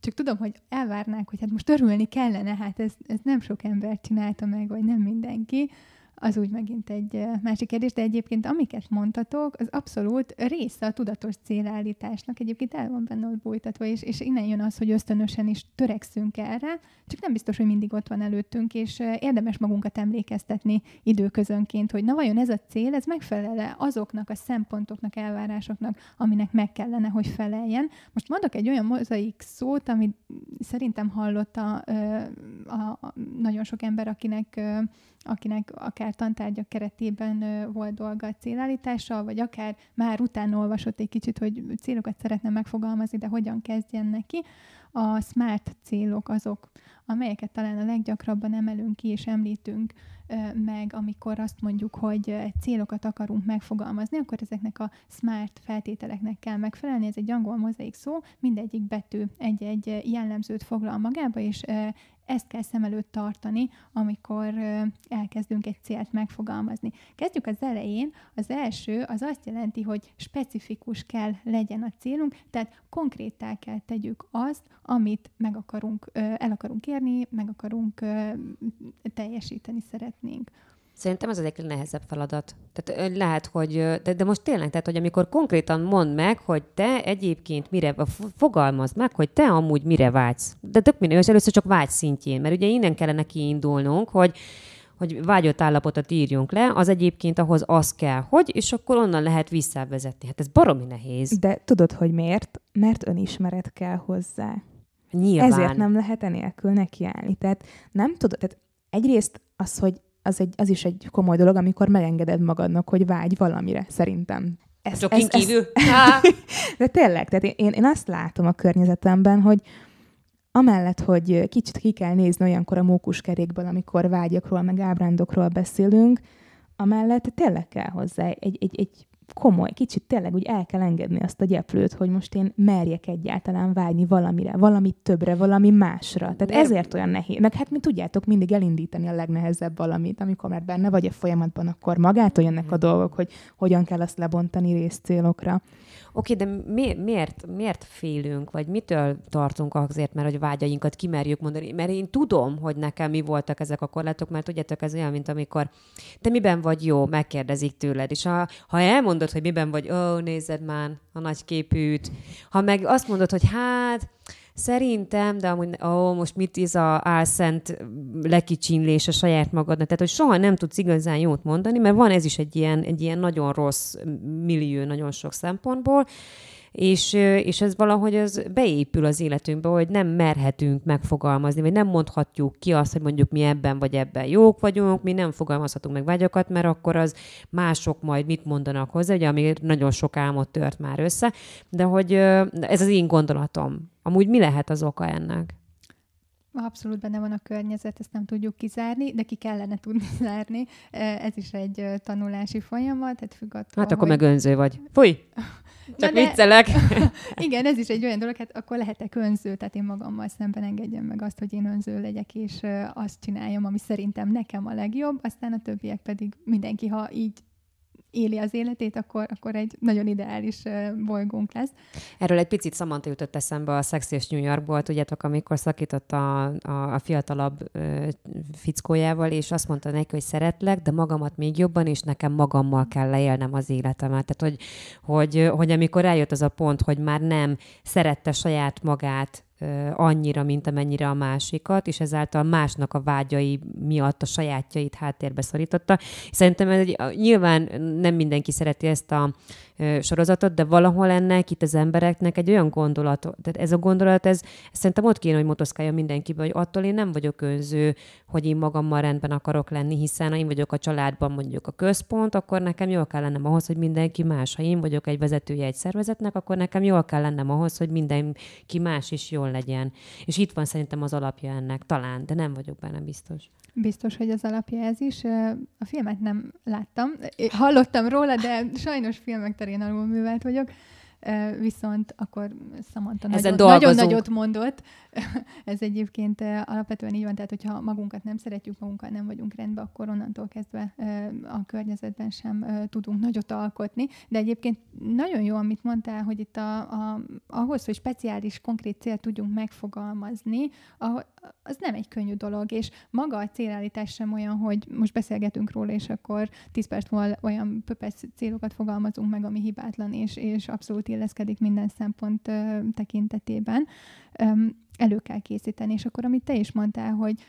csak tudom, hogy elvárnák, hogy hát most örülni kellene, hát ez, ez nem sok ember csinálta meg, vagy nem mindenki, az úgy megint egy másik kérdés, de egyébként amiket mondtatok, az abszolút része a tudatos célállításnak. Egyébként el van benne ott bújtatva, és, és innen jön az, hogy ösztönösen is törekszünk erre, csak nem biztos, hogy mindig ott van előttünk, és érdemes magunkat emlékeztetni időközönként, hogy na vajon ez a cél, ez megfelele azoknak a szempontoknak, elvárásoknak, aminek meg kellene, hogy feleljen. Most mondok egy olyan mozaik szót, amit szerintem hallotta a, a, a nagyon sok ember, akinek akinek akár tantárgyak keretében volt dolga a célállítással, vagy akár már utána olvasott egy kicsit, hogy célokat szeretne megfogalmazni, de hogyan kezdjen neki. A SMART célok azok, amelyeket talán a leggyakrabban emelünk ki és említünk meg, amikor azt mondjuk, hogy célokat akarunk megfogalmazni, akkor ezeknek a SMART feltételeknek kell megfelelni. Ez egy angol mozaik szó, mindegyik betű egy-egy jellemzőt foglal magába, és ezt kell szem előtt tartani, amikor elkezdünk egy célt megfogalmazni. Kezdjük az elején. Az első az azt jelenti, hogy specifikus kell legyen a célunk, tehát konkrétá kell tegyük azt, amit meg akarunk, el akarunk érni, meg akarunk teljesíteni szeretnénk. Szerintem ez az egyik nehezebb feladat. Tehát lehet, hogy, de, de most tényleg, tehát, hogy amikor konkrétan mondd meg, hogy te egyébként mire, fogalmazd meg, hogy te amúgy mire vágysz. De tök minden, és először csak vágy szintjén, mert ugye innen kellene kiindulnunk, hogy hogy vágyott állapotot írjunk le, az egyébként ahhoz az kell, hogy, és akkor onnan lehet visszavezetni. Hát ez baromi nehéz. De tudod, hogy miért? Mert önismeret kell hozzá. Nyilván. Ezért nem lehet enélkül nekiállni. Tehát nem tudod, tehát egyrészt az, hogy az, egy, az is egy komoly dolog, amikor megengeded magadnak, hogy vágy valamire, szerintem. Ez, ez, kívül. Ez, [laughs] de tényleg, tehát én, én azt látom a környezetemben, hogy amellett, hogy kicsit ki kell nézni olyankor a mókuskerékből, amikor vágyakról, meg ábrándokról beszélünk, amellett tényleg kell hozzá egy, egy, egy komoly, kicsit tényleg úgy el kell engedni azt a gyeplőt, hogy most én merjek egyáltalán vágyni valamire, valamit többre, valami másra. Tehát De... ezért olyan nehéz. Meg hát, mint tudjátok, mindig elindítani a legnehezebb valamit, amikor már benne vagy a folyamatban, akkor magától jönnek a dolgok, hogy hogyan kell azt lebontani részcélokra. Oké, de mi, miért, miért félünk, vagy mitől tartunk azért, mert hogy vágyainkat kimerjük mondani? Mert én tudom, hogy nekem mi voltak ezek a korlátok, mert tudjátok, ez olyan, mint amikor te miben vagy jó, megkérdezik tőled, és ha, ha elmondod, hogy miben vagy, ó, nézed már a nagy képűt, ha meg azt mondod, hogy hát, Szerintem, de amúgy, ó, most mit ez a álszent lekicsinlés a saját magadnak, tehát hogy soha nem tudsz igazán jót mondani, mert van ez is egy ilyen, egy ilyen nagyon rossz millió nagyon sok szempontból, és, és ez valahogy az beépül az életünkbe, hogy nem merhetünk megfogalmazni, vagy nem mondhatjuk ki azt, hogy mondjuk mi ebben vagy ebben jók vagyunk, mi nem fogalmazhatunk meg vágyakat, mert akkor az mások majd mit mondanak hozzá, ugye, ami nagyon sok álmot tört már össze, de hogy ez az én gondolatom. Amúgy mi lehet az oka ennek? Abszolút benne van a környezet, ezt nem tudjuk kizárni, de ki kellene tudni [laughs] zárni. Ez is egy tanulási folyamat, tehát függ attól, Hát akkor hogy... meg önző vagy. Fúj! [laughs] Csak de, viccelek. [laughs] Igen, ez is egy olyan dolog, hát akkor lehetek önző, tehát én magammal szemben engedjem meg azt, hogy én önző legyek, és azt csináljam, ami szerintem nekem a legjobb, aztán a többiek pedig mindenki, ha így éli az életét, akkor, akkor egy nagyon ideális bolygónk lesz. Erről egy picit Samantha jutott eszembe a Sex és New Yorkból, tudjátok, amikor szakított a, a, a fiatalabb ö, fickójával, és azt mondta neki, hogy szeretlek, de magamat még jobban, és nekem magammal kell leélnem az életemet. Tehát, hogy, hogy, hogy amikor eljött az a pont, hogy már nem szerette saját magát, annyira, mint amennyire a másikat, és ezáltal másnak a vágyai miatt a sajátjait háttérbe szorította. Szerintem ez egy, nyilván nem mindenki szereti ezt a sorozatot, de valahol ennek itt az embereknek egy olyan gondolat, tehát ez a gondolat, ez, ez szerintem ott kéne, hogy motoszkálja mindenkibe, hogy attól én nem vagyok önző, hogy én magammal rendben akarok lenni, hiszen ha én vagyok a családban mondjuk a központ, akkor nekem jól kell lennem ahhoz, hogy mindenki más. Ha én vagyok egy vezetője egy szervezetnek, akkor nekem jól kell lennem ahhoz, hogy mindenki más is jól legyen. És itt van szerintem az alapja ennek, talán, de nem vagyok benne biztos. Biztos, hogy az alapja ez is. A filmet nem láttam. Hallottam róla, de sajnos filmek terén alul művelt vagyok. viszont akkor Samantha nagyon, nagyon nagyot mondott. [laughs] Ez egyébként alapvetően így van, tehát hogyha magunkat nem szeretjük, magunkkal nem vagyunk rendben, akkor onnantól kezdve a környezetben sem tudunk nagyot alkotni. De egyébként nagyon jó, amit mondtál, hogy itt a, a, ahhoz, hogy speciális, konkrét célt tudjunk megfogalmazni, az nem egy könnyű dolog, és maga a célállítás sem olyan, hogy most beszélgetünk róla, és akkor 10 perc múlva olyan pöpes célokat fogalmazunk meg, ami hibátlan, és, és abszolút illeszkedik minden szempont ö, tekintetében. Öm, elő kell készíteni, és akkor, amit te is mondtál, hogy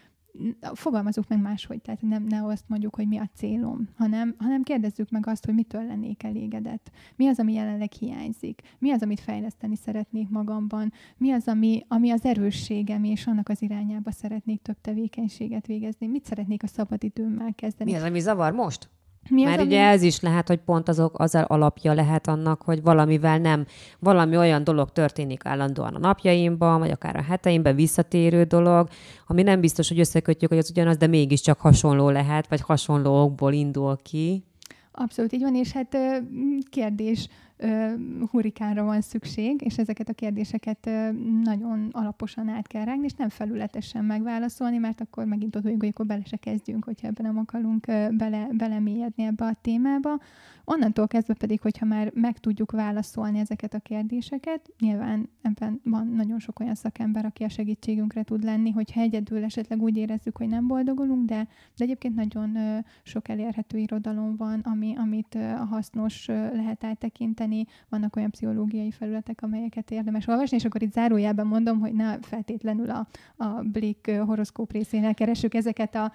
fogalmazunk meg máshogy, tehát nem ne azt mondjuk, hogy mi a célom, hanem, hanem kérdezzük meg azt, hogy mitől lennék elégedett. Mi az, ami jelenleg hiányzik? Mi az, amit fejleszteni szeretnék magamban? Mi az, ami, ami az erősségem, és annak az irányába szeretnék több tevékenységet végezni? Mit szeretnék a szabadidőmmel kezdeni? Mi az, ami zavar most? Mi az, Mert ugye ami... ez is lehet, hogy pont azok, az alapja lehet annak, hogy valamivel nem, valami olyan dolog történik állandóan a napjaimban, vagy akár a heteimben visszatérő dolog, ami nem biztos, hogy összekötjük, hogy az ugyanaz, de mégiscsak hasonló lehet, vagy hasonló okból indul ki. Abszolút így van, és hát kérdés, hurikánra van szükség, és ezeket a kérdéseket nagyon alaposan át kell rágni, és nem felületesen megválaszolni, mert akkor megint ott vagyunk, hogy akkor bele se kezdjünk, hogyha ebben nem akarunk bele, belemélyedni ebbe a témába. Onnantól kezdve pedig, hogyha már meg tudjuk válaszolni ezeket a kérdéseket, nyilván ebben van nagyon sok olyan szakember, aki a segítségünkre tud lenni, hogyha egyedül esetleg úgy érezzük, hogy nem boldogulunk, de, de egyébként nagyon sok elérhető irodalom van, ami, amit hasznos lehet áttekinteni. Vannak olyan pszichológiai felületek, amelyeket érdemes olvasni, és akkor itt zárójában mondom, hogy ne feltétlenül a, a Blick horoszkóp részénél keresünk ezeket a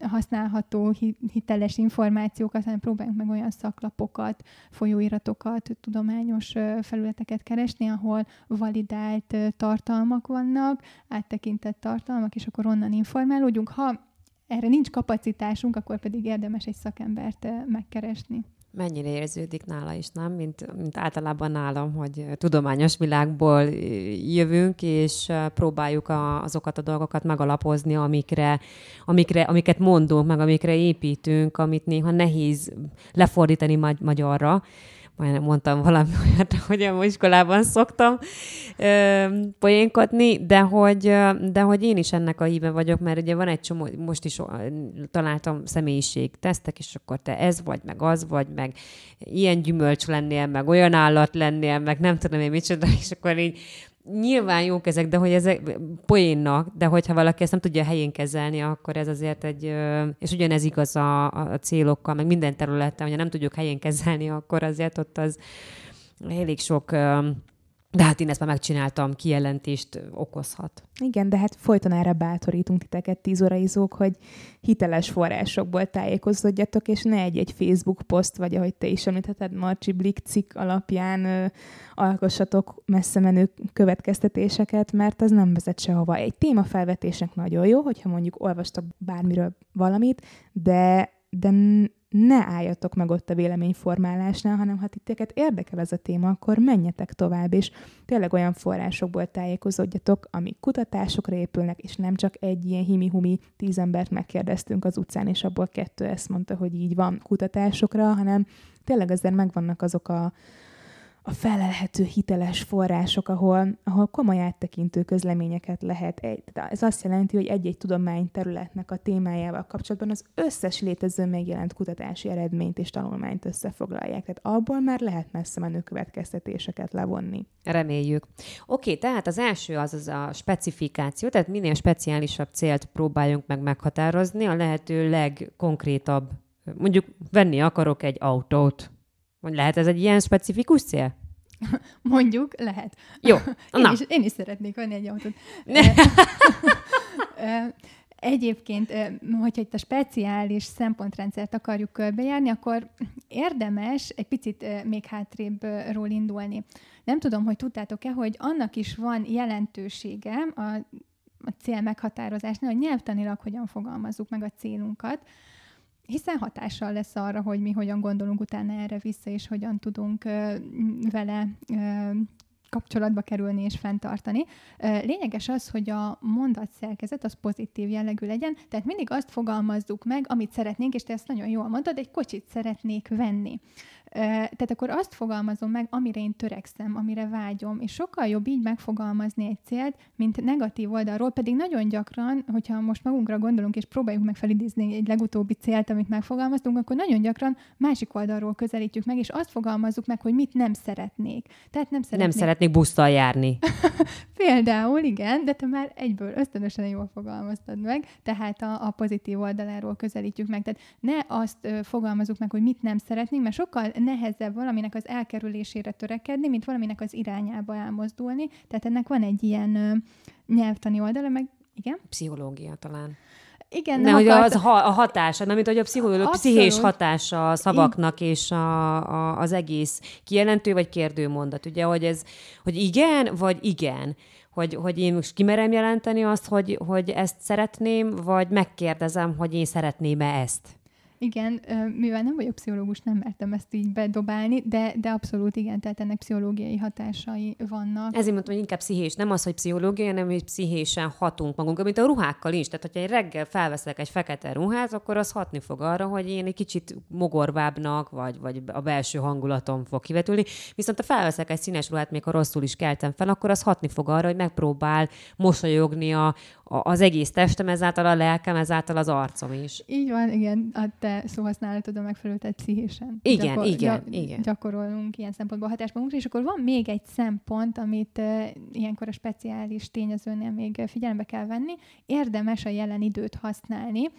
használható, hiteles információkat, hanem próbáljunk meg olyan szaklapokat, folyóiratokat, tudományos felületeket keresni, ahol validált tartalmak vannak, áttekintett tartalmak, és akkor onnan informálódjunk. Ha erre nincs kapacitásunk, akkor pedig érdemes egy szakembert megkeresni mennyire érződik nála is, nem? Mint, mint általában nálam, hogy tudományos világból jövünk, és próbáljuk a, azokat a dolgokat megalapozni, amikre, amikre, amiket mondunk, meg amikre építünk, amit néha nehéz lefordítani magy- magyarra majdnem mondtam valami [laughs] olyat, hogy a iskolában szoktam ö, poénkodni, de hogy, de hogy én is ennek a híve vagyok, mert ugye van egy csomó, most is találtam személyiség tesztek, és akkor te ez vagy, meg az vagy, meg ilyen gyümölcs lennél, meg olyan állat lennél, meg nem tudom én micsoda, [laughs] és akkor így nyilván jók ezek, de hogy ezek poénnak, de hogyha valaki ezt nem tudja helyén kezelni, akkor ez azért egy, és ugyanez igaz a, a célokkal, meg minden területen, hogyha nem tudjuk helyén kezelni, akkor azért ott az elég sok de hát én ezt már megcsináltam, kijelentést okozhat. Igen, de hát folyton erre bátorítunk titeket, tízoraizók, hogy hiteles forrásokból tájékozódjatok, és ne egy-egy Facebook poszt, vagy ahogy te is említetted, Marci Blick cikk alapján ö, alkossatok messze menő következtetéseket, mert az nem vezet sehova. Egy témafelvetésnek nagyon jó, hogyha mondjuk olvastak bármiről valamit, de de ne álljatok meg ott a véleményformálásnál, hanem ha titeket érdekel ez a téma, akkor menjetek tovább, és tényleg olyan forrásokból tájékozódjatok, amik kutatásokra épülnek, és nem csak egy ilyen himi-humi tíz embert megkérdeztünk az utcán, és abból kettő ezt mondta, hogy így van kutatásokra, hanem tényleg azért megvannak azok a, a felelhető hiteles források, ahol, ahol komoly áttekintő közleményeket lehet. Egy, ez azt jelenti, hogy egy-egy tudományterületnek a témájával kapcsolatban az összes létező megjelent kutatási eredményt és tanulmányt összefoglalják. Tehát abból már lehet messze menő következtetéseket levonni. Reméljük. Oké, tehát az első az az a specifikáció, tehát minél speciálisabb célt próbáljunk meg meghatározni, a lehető legkonkrétabb. Mondjuk venni akarok egy autót, lehet ez egy ilyen specifikus cél? [laughs] Mondjuk, lehet. Jó. [laughs] Én, Na. Is, én is szeretnék venni egy autót. [laughs] Egyébként, hogyha itt a speciális szempontrendszert akarjuk körbejárni, akkor érdemes egy picit még hátrébbről indulni. Nem tudom, hogy tudtátok-e, hogy annak is van jelentősége a, a cél meghatározásnál, hogy nyelvtanilag hogyan fogalmazzuk meg a célunkat hiszen hatással lesz arra, hogy mi hogyan gondolunk utána erre vissza, és hogyan tudunk vele kapcsolatba kerülni és fenntartani. Lényeges az, hogy a mondat szerkezet az pozitív jellegű legyen, tehát mindig azt fogalmazzuk meg, amit szeretnénk, és te ezt nagyon jól mondod, egy kocsit szeretnék venni. Tehát akkor azt fogalmazom meg, amire én törekszem, amire vágyom, és sokkal jobb így megfogalmazni egy célt, mint negatív oldalról, pedig nagyon gyakran, hogyha most magunkra gondolunk, és próbáljuk meg felidézni egy legutóbbi célt, amit megfogalmaztunk, akkor nagyon gyakran másik oldalról közelítjük meg, és azt fogalmazzuk meg, hogy mit nem szeretnék. Tehát nem szeretnék. Nem szeretnék busztal járni. [laughs] Például, igen, de te már egyből ösztönösen jól fogalmaztad meg, tehát a, a pozitív oldaláról közelítjük meg. Tehát ne azt ö, fogalmazunk meg, hogy mit nem szeretnénk, mert sokkal nehezebb valaminek az elkerülésére törekedni, mint valaminek az irányába elmozdulni. Tehát ennek van egy ilyen ö, nyelvtani oldala, meg igen? Pszichológia talán. Igen, ne, nem hogy az ha, a hatása, nem, mint hogy a pszichológia, pszichés hatása a szavaknak és a, a, az egész kijelentő vagy kérdő mondat. Ugye, hogy ez, hogy igen, vagy igen. Hogy, hogy én most kimerem jelenteni azt, hogy, hogy ezt szeretném, vagy megkérdezem, hogy én szeretném-e ezt. Igen, mivel nem vagyok pszichológus, nem mertem ezt így bedobálni, de, de abszolút igen, tehát ennek pszichológiai hatásai vannak. Ezért mondtam, hogy inkább pszichés. Nem az, hogy pszichológia, hanem hogy pszichésen hatunk magunkra, mint a ruhákkal is. Tehát, hogyha egy reggel felveszek egy fekete ruhát, akkor az hatni fog arra, hogy én egy kicsit mogorvábbnak, vagy, vagy a belső hangulatom fog kivetülni. Viszont ha felveszek egy színes ruhát, még ha rosszul is keltem fel, akkor az hatni fog arra, hogy megpróbál mosolyogni a, az egész testem, ezáltal a lelkem, ezáltal az arcom is. Így van, igen, a te szóhasználatodon megfelelő, tehát pszichésen. Igen, gyakor, igen, gy- igen. Gyakorolunk ilyen szempontból hatást magunkra, és akkor van még egy szempont, amit uh, ilyenkor a speciális tényezőnél még figyelembe kell venni. Érdemes a jelen időt használni.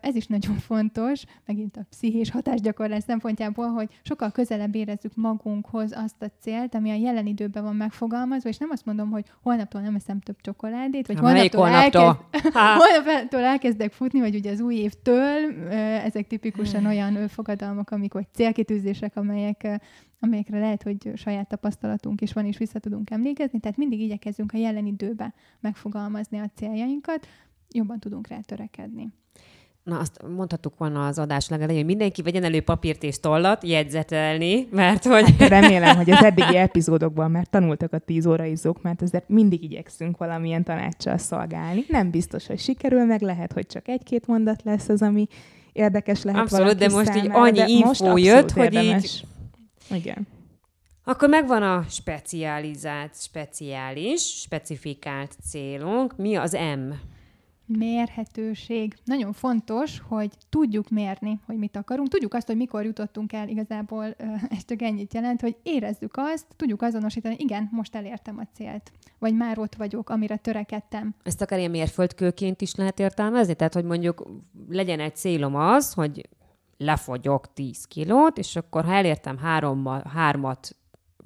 Ez is nagyon fontos, megint a pszichés hatásgyakorlás szempontjából, hogy sokkal közelebb érezzük magunkhoz azt a célt, ami a jelen időben van megfogalmazva, és nem azt mondom, hogy holnaptól nem eszem több csokoládét, vagy holnaptól, holnaptól? Elkezd, [laughs] [laughs] holnaptól elkezdek futni, vagy ugye az új évtől, ezek tipikusan olyan fogadalmak, amik vagy célkitűzések, amelyek amelyekre lehet, hogy saját tapasztalatunk is van, és vissza tudunk emlékezni. Tehát mindig igyekezzünk a jelen időben megfogalmazni a céljainkat, jobban tudunk rá törekedni na azt mondhattuk volna az adás legelején, hogy mindenki vegyen elő papírt és tollat jegyzetelni, mert hogy... Hát remélem, hogy az eddigi epizódokban már tanultak a tíz óraizók, mert ezért mindig igyekszünk valamilyen tanácssal szolgálni. Nem biztos, hogy sikerül, meg lehet, hogy csak egy-két mondat lesz az, ami érdekes lehet Abszolút, de most számára, így annyi infó jött, hogy így... Igen. Akkor megvan a specializált, speciális, specifikált célunk. Mi az M? Mérhetőség. Nagyon fontos, hogy tudjuk mérni, hogy mit akarunk. Tudjuk azt, hogy mikor jutottunk el, igazából ez csak ennyit jelent, hogy érezzük azt, tudjuk azonosítani, igen, most elértem a célt, vagy már ott vagyok, amire törekedtem. Ezt akár ilyen mérföldkőként is lehet értelmezni? Tehát, hogy mondjuk legyen egy célom az, hogy lefogyok 10 kilót, és akkor ha elértem hárommal, hármat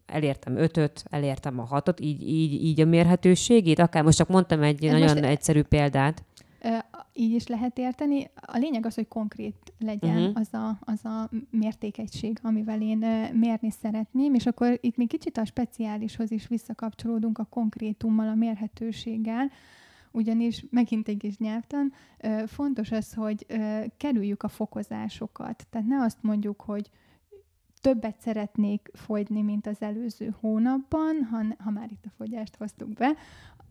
elértem ötöt, elértem a hatot, így, így, így a mérhetőségét, akár most csak mondtam egy Ez nagyon most egyszerű példát. Így is lehet érteni. A lényeg az, hogy konkrét legyen uh-huh. az, a, az a mértékegység, amivel én mérni szeretném, és akkor itt még kicsit a speciálishoz is visszakapcsolódunk a konkrétummal, a mérhetőséggel, ugyanis megint egy kis nyelvtan, fontos az, hogy kerüljük a fokozásokat. Tehát ne azt mondjuk, hogy többet szeretnék fogyni, mint az előző hónapban, ha, ha már itt a fogyást hoztuk be,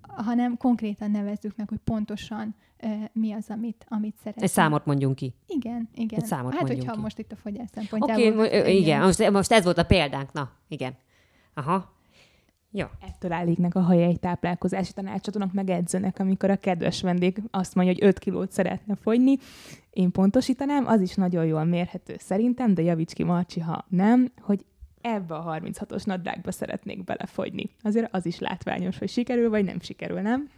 hanem konkrétan nevezzük meg, hogy pontosan uh, mi az, amit, amit szeretnénk. Egy számot mondjunk ki. Igen, igen. Egy számot hát, mondjunk hogyha ki. most itt a fogyás szempontjából. Oké, okay, igen. Most, most ez volt a példánk, na, igen. Aha. Ja. Ettől állik meg a haja egy táplálkozási tanácsadónak, meg edzőnek, amikor a kedves vendég azt mondja, hogy 5 kilót szeretne fogyni. Én pontosítanám, az is nagyon jól mérhető szerintem, de javíts ki Marcsi, ha nem, hogy ebbe a 36-os nadrágba szeretnék belefogyni. Azért az is látványos, hogy sikerül, vagy nem sikerül, nem?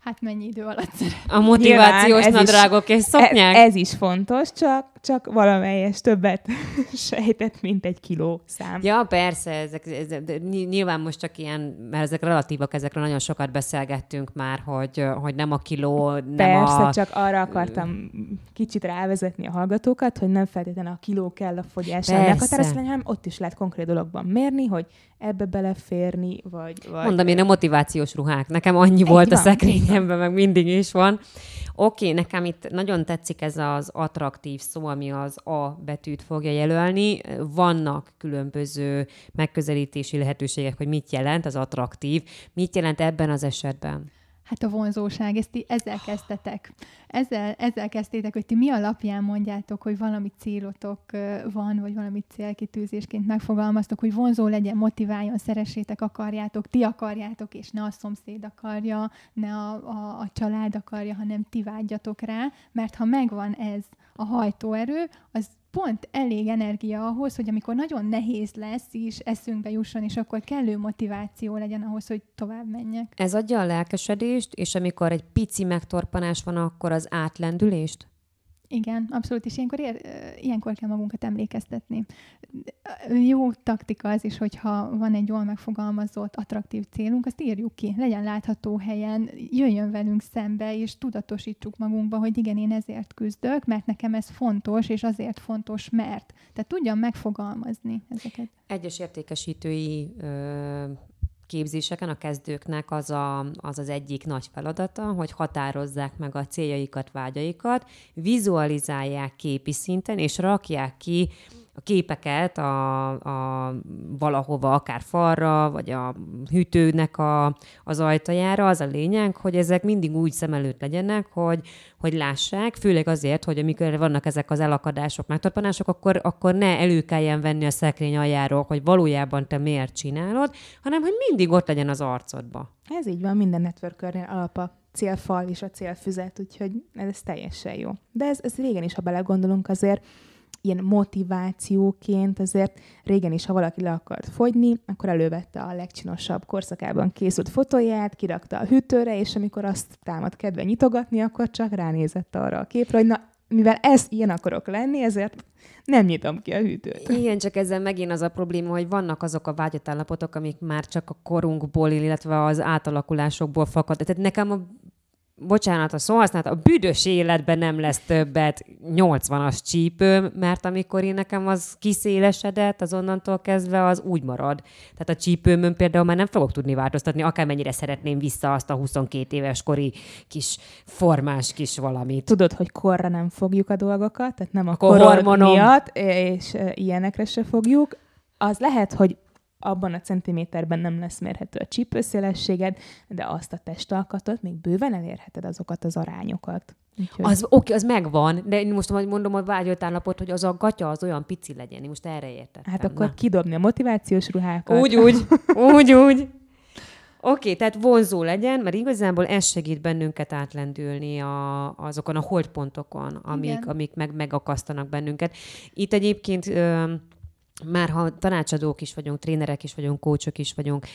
Hát mennyi idő alatt szeret. A motivációs nadrágok és szoknyák? Ez, ez is fontos, csak, csak valamelyes többet [laughs] sejtett, mint egy kiló szám. Ja, persze, ezek, ez, nyilván most csak ilyen, mert ezek relatívak, ezekről nagyon sokat beszélgettünk már, hogy, hogy nem a kiló, nem persze, a... csak arra akartam kicsit rávezetni a hallgatókat, hogy nem feltétlenül a kiló kell a fogyásra meghatározni, hanem ott is lehet konkrét dologban mérni, hogy ebbe beleférni, vagy... vagy Mondom, én a motivációs ruhák. Nekem annyi Egy volt van, a szekrényemben, meg mindig is van. Oké, nekem itt nagyon tetszik ez az attraktív szó, ami az A betűt fogja jelölni. Vannak különböző megközelítési lehetőségek, hogy mit jelent az attraktív. Mit jelent ebben az esetben? Hát a vonzóság, ezt ti ezzel kezdtetek. Ezzel, ezzel kezdtétek, hogy ti mi alapján mondjátok, hogy valami célotok van, vagy valami célkitűzésként megfogalmaztok, hogy vonzó legyen, motiváljon, szeressétek, akarjátok, ti akarjátok, és ne a szomszéd akarja, ne a, a, a család akarja, hanem ti vágyjatok rá, mert ha megvan ez a hajtóerő, az pont elég energia ahhoz, hogy amikor nagyon nehéz lesz is eszünkbe jusson, és akkor kellő motiváció legyen ahhoz, hogy tovább menjek. Ez adja a lelkesedést, és amikor egy pici megtorpanás van, akkor az átlendülést? Igen, abszolút, és ilyenkor, ér, ilyenkor kell magunkat emlékeztetni. Jó taktika az is, hogyha van egy jól megfogalmazott, attraktív célunk, azt írjuk ki, legyen látható helyen, jöjjön velünk szembe, és tudatosítsuk magunkba, hogy igen, én ezért küzdök, mert nekem ez fontos, és azért fontos, mert. Tehát tudjam megfogalmazni ezeket. Egyes értékesítői ö, képzéseken a kezdőknek az, a, az az egyik nagy feladata, hogy határozzák meg a céljaikat, vágyaikat, vizualizálják képi szinten, és rakják ki a képeket a, a valahova, akár falra, vagy a hűtőnek a, az ajtajára, az a lényeg, hogy ezek mindig úgy szem előtt legyenek, hogy, hogy lássák, főleg azért, hogy amikor vannak ezek az elakadások, megtorpanások, akkor, akkor ne elő kelljen venni a szekrény aljáról, hogy valójában te miért csinálod, hanem hogy mindig ott legyen az arcodba. Ez így van, minden networkernél alap a célfal és a célfüzet, úgyhogy ez teljesen jó. De ez, ez régen is, ha belegondolunk, azért ilyen motivációként azért régen is, ha valaki le akart fogyni, akkor elővette a legcsinosabb korszakában készült fotóját, kirakta a hűtőre, és amikor azt támad kedve nyitogatni, akkor csak ránézett arra a képre, hogy na, mivel ez ilyen akarok lenni, ezért nem nyitom ki a hűtőt. Igen, csak ezzel megint az a probléma, hogy vannak azok a vágyott állapotok, amik már csak a korunkból, illetve az átalakulásokból fakad. Tehát nekem a bocsánat a szóhasználat, a büdös életben nem lesz többet 80-as csípőm, mert amikor én nekem az kiszélesedett, az onnantól kezdve az úgy marad. Tehát a csípőmön például már nem fogok tudni változtatni, akármennyire szeretném vissza azt a 22 éves kori kis formás kis valamit. Tudod, hogy korra nem fogjuk a dolgokat, tehát nem a korod miatt, és ilyenekre se fogjuk. Az lehet, hogy abban a centiméterben nem lesz mérhető a csípőszélességed, de azt a testalkatot még bőven elérheted azokat az arányokat. Úgyhogy... Az oké, okay, az megvan, de én most mondom a vágyott állapot, hogy az a gatya az olyan pici legyen. Én most erre értettem. Hát akkor Na. kidobni a motivációs ruhákat. Úgy, úgy, úgy, úgy. Oké, okay, tehát vonzó legyen, mert igazából ez segít bennünket átlendülni a, azokon a holdpontokon, amik, amik meg, megakasztanak bennünket. Itt egyébként ö, már ha tanácsadók is vagyunk, trénerek is vagyunk, kócsok is vagyunk,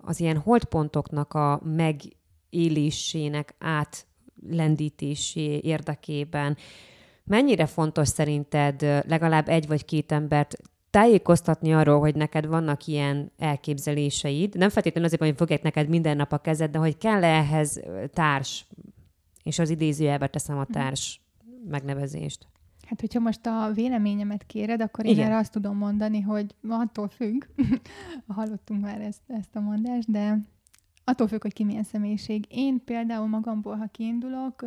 az ilyen holdpontoknak a megélésének átlendítésé érdekében mennyire fontos szerinted legalább egy vagy két embert tájékoztatni arról, hogy neked vannak ilyen elképzeléseid, nem feltétlenül azért, hogy fogják neked minden nap a kezed, de hogy kell ehhez társ, és az idézőjelbe teszem a mhm. társ megnevezést. Hát, hogyha most a véleményemet kéred, akkor én Igen. erre azt tudom mondani, hogy attól függ, [laughs] hallottunk már ezt, ezt a mondást, de attól függ, hogy ki milyen személyiség. Én például magamból, ha kiindulok,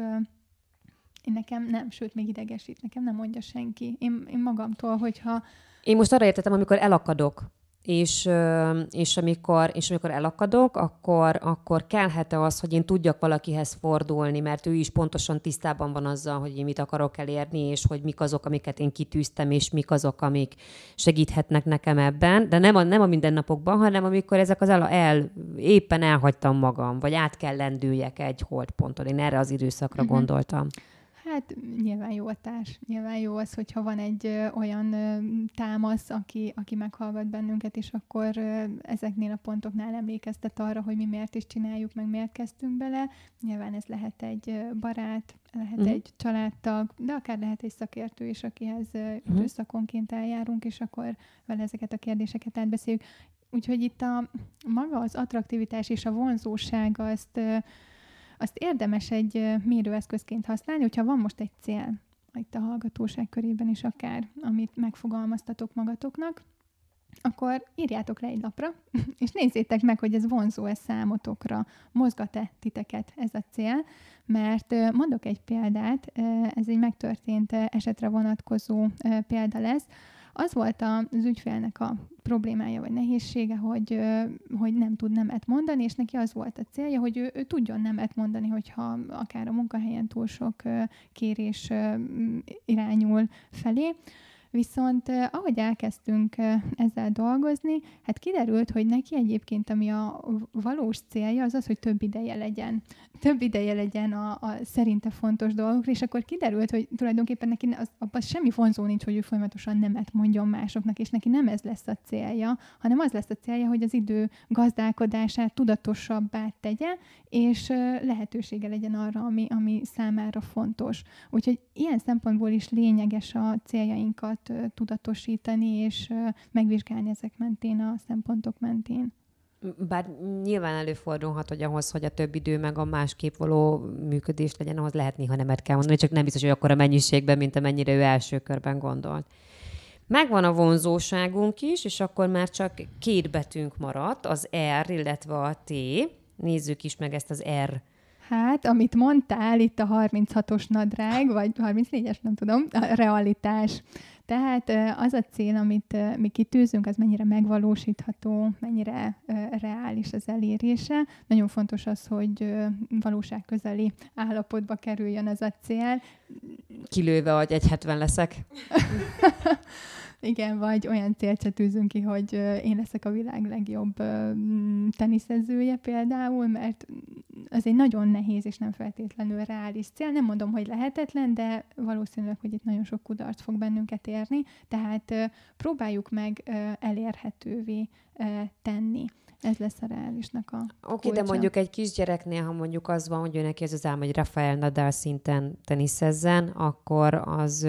én nekem nem, sőt, még idegesít, nekem nem mondja senki. Én, én magamtól, hogyha... Én most arra értettem, amikor elakadok, és, és, amikor, és amikor elakadok, akkor, akkor kellhet-e az, hogy én tudjak valakihez fordulni, mert ő is pontosan tisztában van azzal, hogy én mit akarok elérni, és hogy mik azok, amiket én kitűztem, és mik azok, amik segíthetnek nekem ebben, de nem a, nem a mindennapokban, hanem amikor ezek az el, el éppen elhagytam magam, vagy át kell lendüljek egy holdponton. Én erre az időszakra uh-huh. gondoltam. Hát nyilván jó a társ. Nyilván jó az, hogyha van egy ö, olyan ö, támasz, aki, aki meghallgat bennünket, és akkor ö, ezeknél a pontoknál emlékeztet arra, hogy mi miért is csináljuk, meg miért kezdtünk bele. Nyilván ez lehet egy barát, lehet uh-huh. egy családtag, de akár lehet egy szakértő is, akihez uh-huh. időszakonként eljárunk, és akkor vele ezeket a kérdéseket átbeszéljük. Úgyhogy itt a maga az attraktivitás és a vonzóság azt azt érdemes egy mérőeszközként használni, hogyha van most egy cél, itt a hallgatóság körében is akár, amit megfogalmaztatok magatoknak, akkor írjátok le egy lapra, [laughs] és nézzétek meg, hogy ez vonzó-e számotokra, mozgat-e titeket ez a cél, mert mondok egy példát, ez egy megtörtént esetre vonatkozó példa lesz. Az volt az ügyfélnek a problémája vagy nehézsége, hogy, hogy nem tud nemet mondani, és neki az volt a célja, hogy ő, ő tudjon nemet mondani, hogyha akár a munkahelyen túl sok kérés irányul felé. Viszont ahogy elkezdtünk ezzel dolgozni, hát kiderült, hogy neki egyébként, ami a valós célja, az az, hogy több ideje legyen. Több ideje legyen a, a szerinte fontos dolgokra, és akkor kiderült, hogy tulajdonképpen neki az, abban semmi vonzó nincs, hogy ő folyamatosan nemet mondjon másoknak, és neki nem ez lesz a célja, hanem az lesz a célja, hogy az idő gazdálkodását tudatosabbá tegye, és lehetősége legyen arra, ami, ami számára fontos. Úgyhogy ilyen szempontból is lényeges a céljainkat tudatosítani, és megvizsgálni ezek mentén, a szempontok mentén. Bár nyilván előfordulhat, hogy ahhoz, hogy a több idő meg a másképp való működés legyen, ahhoz lehet néha nemet kell mondani, csak nem biztos, hogy akkor a mennyiségben, mint amennyire ő első körben gondolt. Megvan a vonzóságunk is, és akkor már csak két betűnk maradt, az R, illetve a T. Nézzük is meg ezt az R Hát, amit mondtál, itt a 36-os nadrág, vagy 34-es, nem tudom, a realitás. Tehát az a cél, amit mi kitűzünk, az mennyire megvalósítható, mennyire reális az elérése. Nagyon fontos az, hogy valóság közeli állapotba kerüljön ez a cél. Kilőve, hogy 1,70 leszek. [laughs] Igen, vagy olyan célt se tűzünk ki, hogy én leszek a világ legjobb teniszezője például, mert az egy nagyon nehéz és nem feltétlenül reális cél. Nem mondom, hogy lehetetlen, de valószínűleg, hogy itt nagyon sok kudarc fog bennünket érni, tehát próbáljuk meg elérhetővé tenni ez lesz a reálisnak a Oké, okay, de mondjuk egy kisgyereknél, ha mondjuk az van, hogy ő neki ez az álom, hogy Rafael Nadal szinten teniszezzen, akkor az,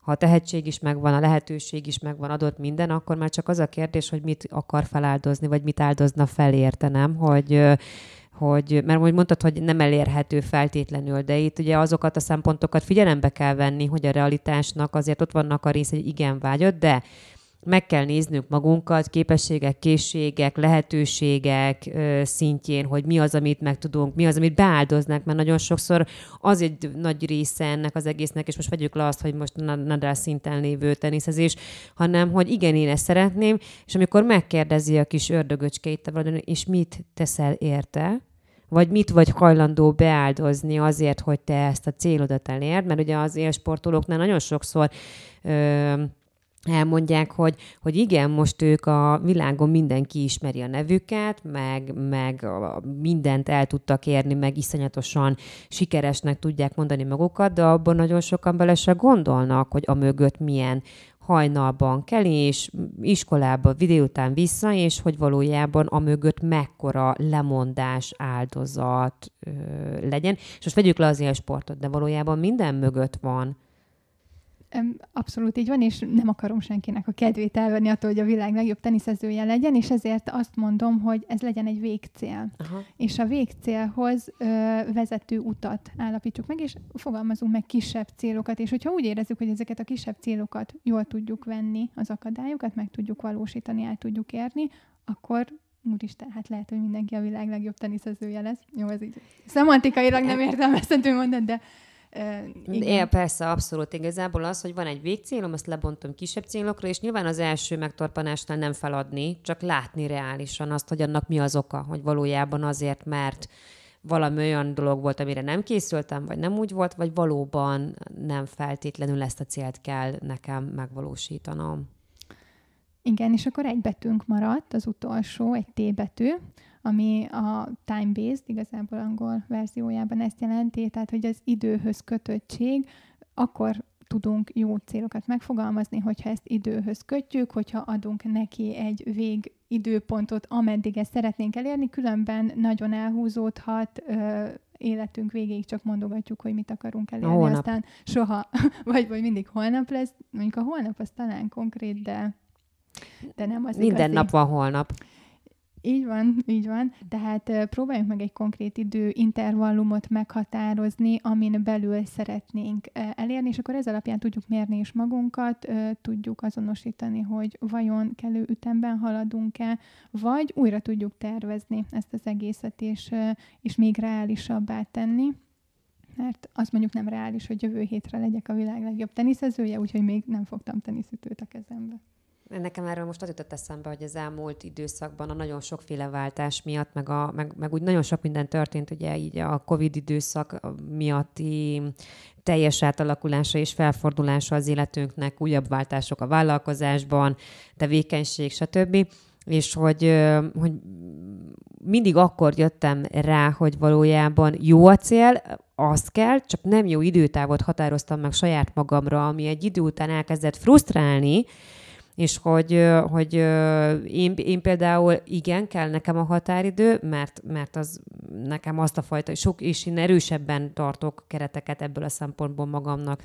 ha a tehetség is megvan, a lehetőség is megvan, adott minden, akkor már csak az a kérdés, hogy mit akar feláldozni, vagy mit áldozna fel, értenem, hogy hogy, mert úgy mondtad, hogy nem elérhető feltétlenül, de itt ugye azokat a szempontokat figyelembe kell venni, hogy a realitásnak azért ott vannak a rész, hogy igen vágyott, de meg kell néznünk magunkat, képességek, készségek, lehetőségek szintjén, hogy mi az, amit meg tudunk, mi az, amit beáldoznak, mert nagyon sokszor az egy nagy része ennek az egésznek, és most vegyük le azt, hogy most nadrás szinten lévő teniszezés, hanem, hogy igen, én ezt szeretném, és amikor megkérdezi a kis ördögöcskeit, és mit teszel érte, vagy mit vagy hajlandó beáldozni azért, hogy te ezt a célodat elérd, mert ugye az élsportolóknál nagyon sokszor ö, elmondják, hogy, hogy igen, most ők a világon mindenki ismeri a nevüket, meg, meg mindent el tudtak érni, meg iszonyatosan sikeresnek tudják mondani magukat, de abban nagyon sokan bele se gondolnak, hogy a mögött milyen hajnalban kelés, iskolába, videó után vissza, és hogy valójában a mögött mekkora lemondás áldozat ö, legyen. És most vegyük le az sportot, de valójában minden mögött van Abszolút így van, és nem akarom senkinek a kedvét elvenni attól, hogy a világ legjobb teniszezője legyen, és ezért azt mondom, hogy ez legyen egy végcél. Aha. És a végcélhoz ö, vezető utat állapítsuk meg, és fogalmazunk meg kisebb célokat, és hogyha úgy érezzük, hogy ezeket a kisebb célokat jól tudjuk venni, az akadályokat meg tudjuk valósítani, el tudjuk érni, akkor úristen, hát lehet, hogy mindenki a világ legjobb teniszezője lesz. Jó, ez így szemantikailag nem értelmezhető mondat, de igen. É, persze, abszolút. Igazából az, hogy van egy végcélom, azt lebontom kisebb célokra, és nyilván az első megtorpanásnál nem feladni, csak látni reálisan azt, hogy annak mi az oka, hogy valójában azért, mert valami olyan dolog volt, amire nem készültem, vagy nem úgy volt, vagy valóban nem feltétlenül ezt a célt kell nekem megvalósítanom. Igen, és akkor egy betűnk maradt, az utolsó, egy T betű, ami a time-based, igazából angol verziójában ezt jelenti, tehát hogy az időhöz kötöttség, akkor tudunk jó célokat megfogalmazni, hogyha ezt időhöz kötjük, hogyha adunk neki egy vég időpontot, ameddig ezt szeretnénk elérni, különben nagyon elhúzódhat, ö, életünk végéig csak mondogatjuk, hogy mit akarunk elérni, holnap. aztán soha, [laughs] vagy, vagy mindig holnap lesz. Mondjuk a holnap az talán konkrét, de, de nem az Minden igazi. nap van holnap. Így van, így van. Tehát próbáljunk meg egy konkrét idő intervallumot meghatározni, amin belül szeretnénk elérni, és akkor ez alapján tudjuk mérni is magunkat, tudjuk azonosítani, hogy vajon kellő ütemben haladunk-e, vagy újra tudjuk tervezni ezt az egészet, és, és még reálisabbá tenni mert azt mondjuk nem reális, hogy jövő hétre legyek a világ legjobb teniszezője, úgyhogy még nem fogtam teniszütőt a kezembe. Nekem erről most az jutott eszembe, hogy az elmúlt időszakban a nagyon sokféle váltás miatt, meg, a, meg, meg úgy nagyon sok minden történt, ugye így a Covid időszak miatti teljes átalakulása és felfordulása az életünknek, újabb váltások a vállalkozásban, tevékenység, stb. És hogy, hogy mindig akkor jöttem rá, hogy valójában jó a cél, azt kell, csak nem jó időtávot határoztam meg saját magamra, ami egy idő után elkezdett frusztrálni, és hogy, hogy én, én például igen, kell nekem a határidő, mert, mert az nekem azt a fajta, sok és én erősebben tartok kereteket ebből a szempontból magamnak,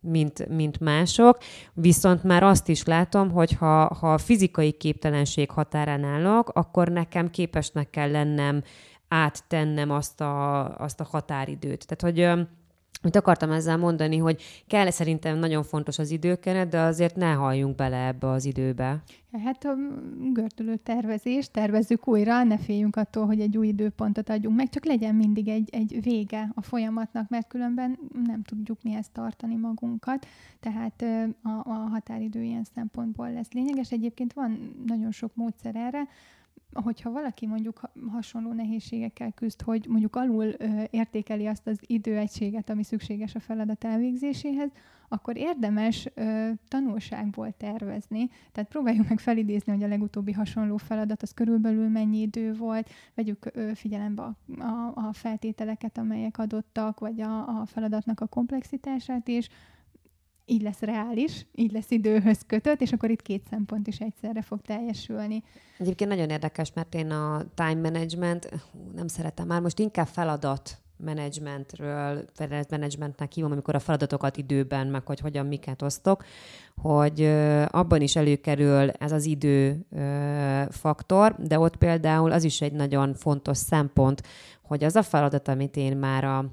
mint, mint mások, viszont már azt is látom, hogy ha, ha a fizikai képtelenség határán állok, akkor nekem képesnek kell lennem áttennem azt a, azt a határidőt. Tehát, hogy Mit akartam ezzel mondani, hogy kell szerintem nagyon fontos az időkeret, de azért ne halljunk bele ebbe az időbe. Hát a gördülő tervezés, tervezzük újra, ne féljünk attól, hogy egy új időpontot adjunk meg, csak legyen mindig egy, egy vége a folyamatnak, mert különben nem tudjuk mihez tartani magunkat, tehát a, a határidő ilyen szempontból lesz lényeges. Egyébként van nagyon sok módszer erre, hogyha valaki mondjuk hasonló nehézségekkel küzd, hogy mondjuk alul ö, értékeli azt az időegységet, ami szükséges a feladat elvégzéséhez, akkor érdemes ö, tanulságból tervezni. Tehát próbáljuk meg felidézni, hogy a legutóbbi hasonló feladat az körülbelül mennyi idő volt, vegyük ö, figyelembe a, a, a feltételeket, amelyek adottak, vagy a, a feladatnak a komplexitását is, így lesz reális, így lesz időhöz kötött, és akkor itt két szempont is egyszerre fog teljesülni. Egyébként nagyon érdekes, mert én a time management, nem szeretem már, most inkább feladat managementről, managementnek hívom, amikor a feladatokat időben, meg hogy hogyan miket osztok, hogy abban is előkerül ez az idő faktor, de ott például az is egy nagyon fontos szempont, hogy az a feladat, amit én már a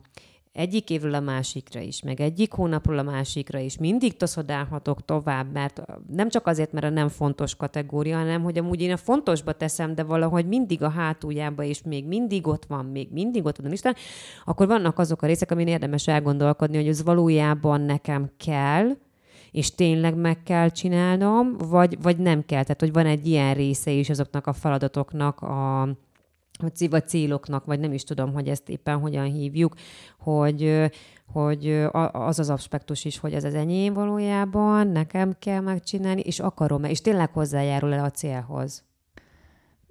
egyik évről a másikra is, meg egyik hónapról a másikra is mindig toszodálhatok tovább, mert nem csak azért, mert a nem fontos kategória, hanem hogy amúgy én a fontosba teszem, de valahogy mindig a hátuljába, és még mindig ott van, még mindig ott van Isten, akkor vannak azok a részek, amin érdemes elgondolkodni, hogy ez valójában nekem kell, és tényleg meg kell csinálnom, vagy, vagy nem kell. Tehát, hogy van egy ilyen része is azoknak a feladatoknak a, vagy céloknak, vagy nem is tudom, hogy ezt éppen hogyan hívjuk, hogy, hogy az az aspektus is, hogy ez az enyém valójában, nekem kell megcsinálni, és akarom-e, és tényleg hozzájárul-e a célhoz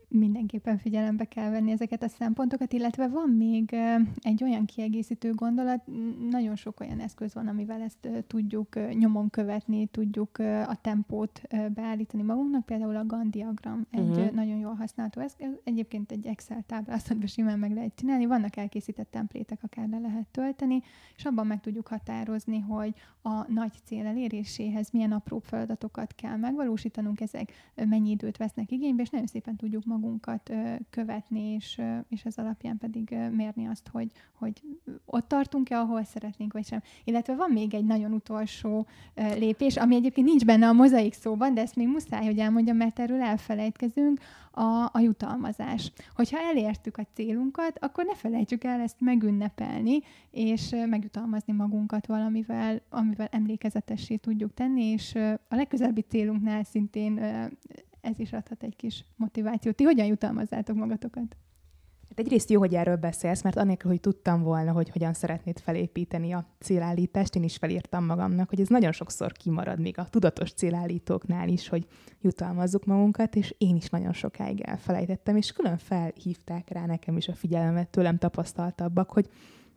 mindenképpen figyelembe kell venni ezeket a szempontokat, illetve van még egy olyan kiegészítő gondolat, nagyon sok olyan eszköz van, amivel ezt tudjuk nyomon követni, tudjuk a tempót beállítani magunknak, például a Gann diagram egy uh-huh. nagyon jól használható eszköz, egyébként egy Excel táblázatban simán meg lehet csinálni, vannak elkészített templétek, akár le lehet tölteni, és abban meg tudjuk határozni, hogy a nagy cél eléréséhez milyen apró feladatokat kell megvalósítanunk, ezek mennyi időt vesznek igénybe, és nagyon szépen tudjuk magunk magunkat követni, és, és ez alapján pedig mérni azt, hogy, hogy ott tartunk-e, ahol szeretnénk, vagy sem. Illetve van még egy nagyon utolsó lépés, ami egyébként nincs benne a mozaik szóban, de ezt még muszáj, hogy elmondjam, mert erről elfelejtkezünk, a, a jutalmazás. Hogyha elértük a célunkat, akkor ne felejtsük el ezt megünnepelni, és megjutalmazni magunkat valamivel, amivel emlékezetessé tudjuk tenni, és a legközelebbi célunknál szintén ez is adhat egy kis motivációt. Ti hogyan jutalmazzátok magatokat? Hát egyrészt jó, hogy erről beszélsz, mert anélkül, hogy tudtam volna, hogy hogyan szeretnéd felépíteni a célállítást, én is felírtam magamnak, hogy ez nagyon sokszor kimarad még a tudatos célállítóknál is, hogy jutalmazzuk magunkat, és én is nagyon sokáig elfelejtettem, és külön felhívták rá nekem is a figyelmet tőlem tapasztaltabbak, hogy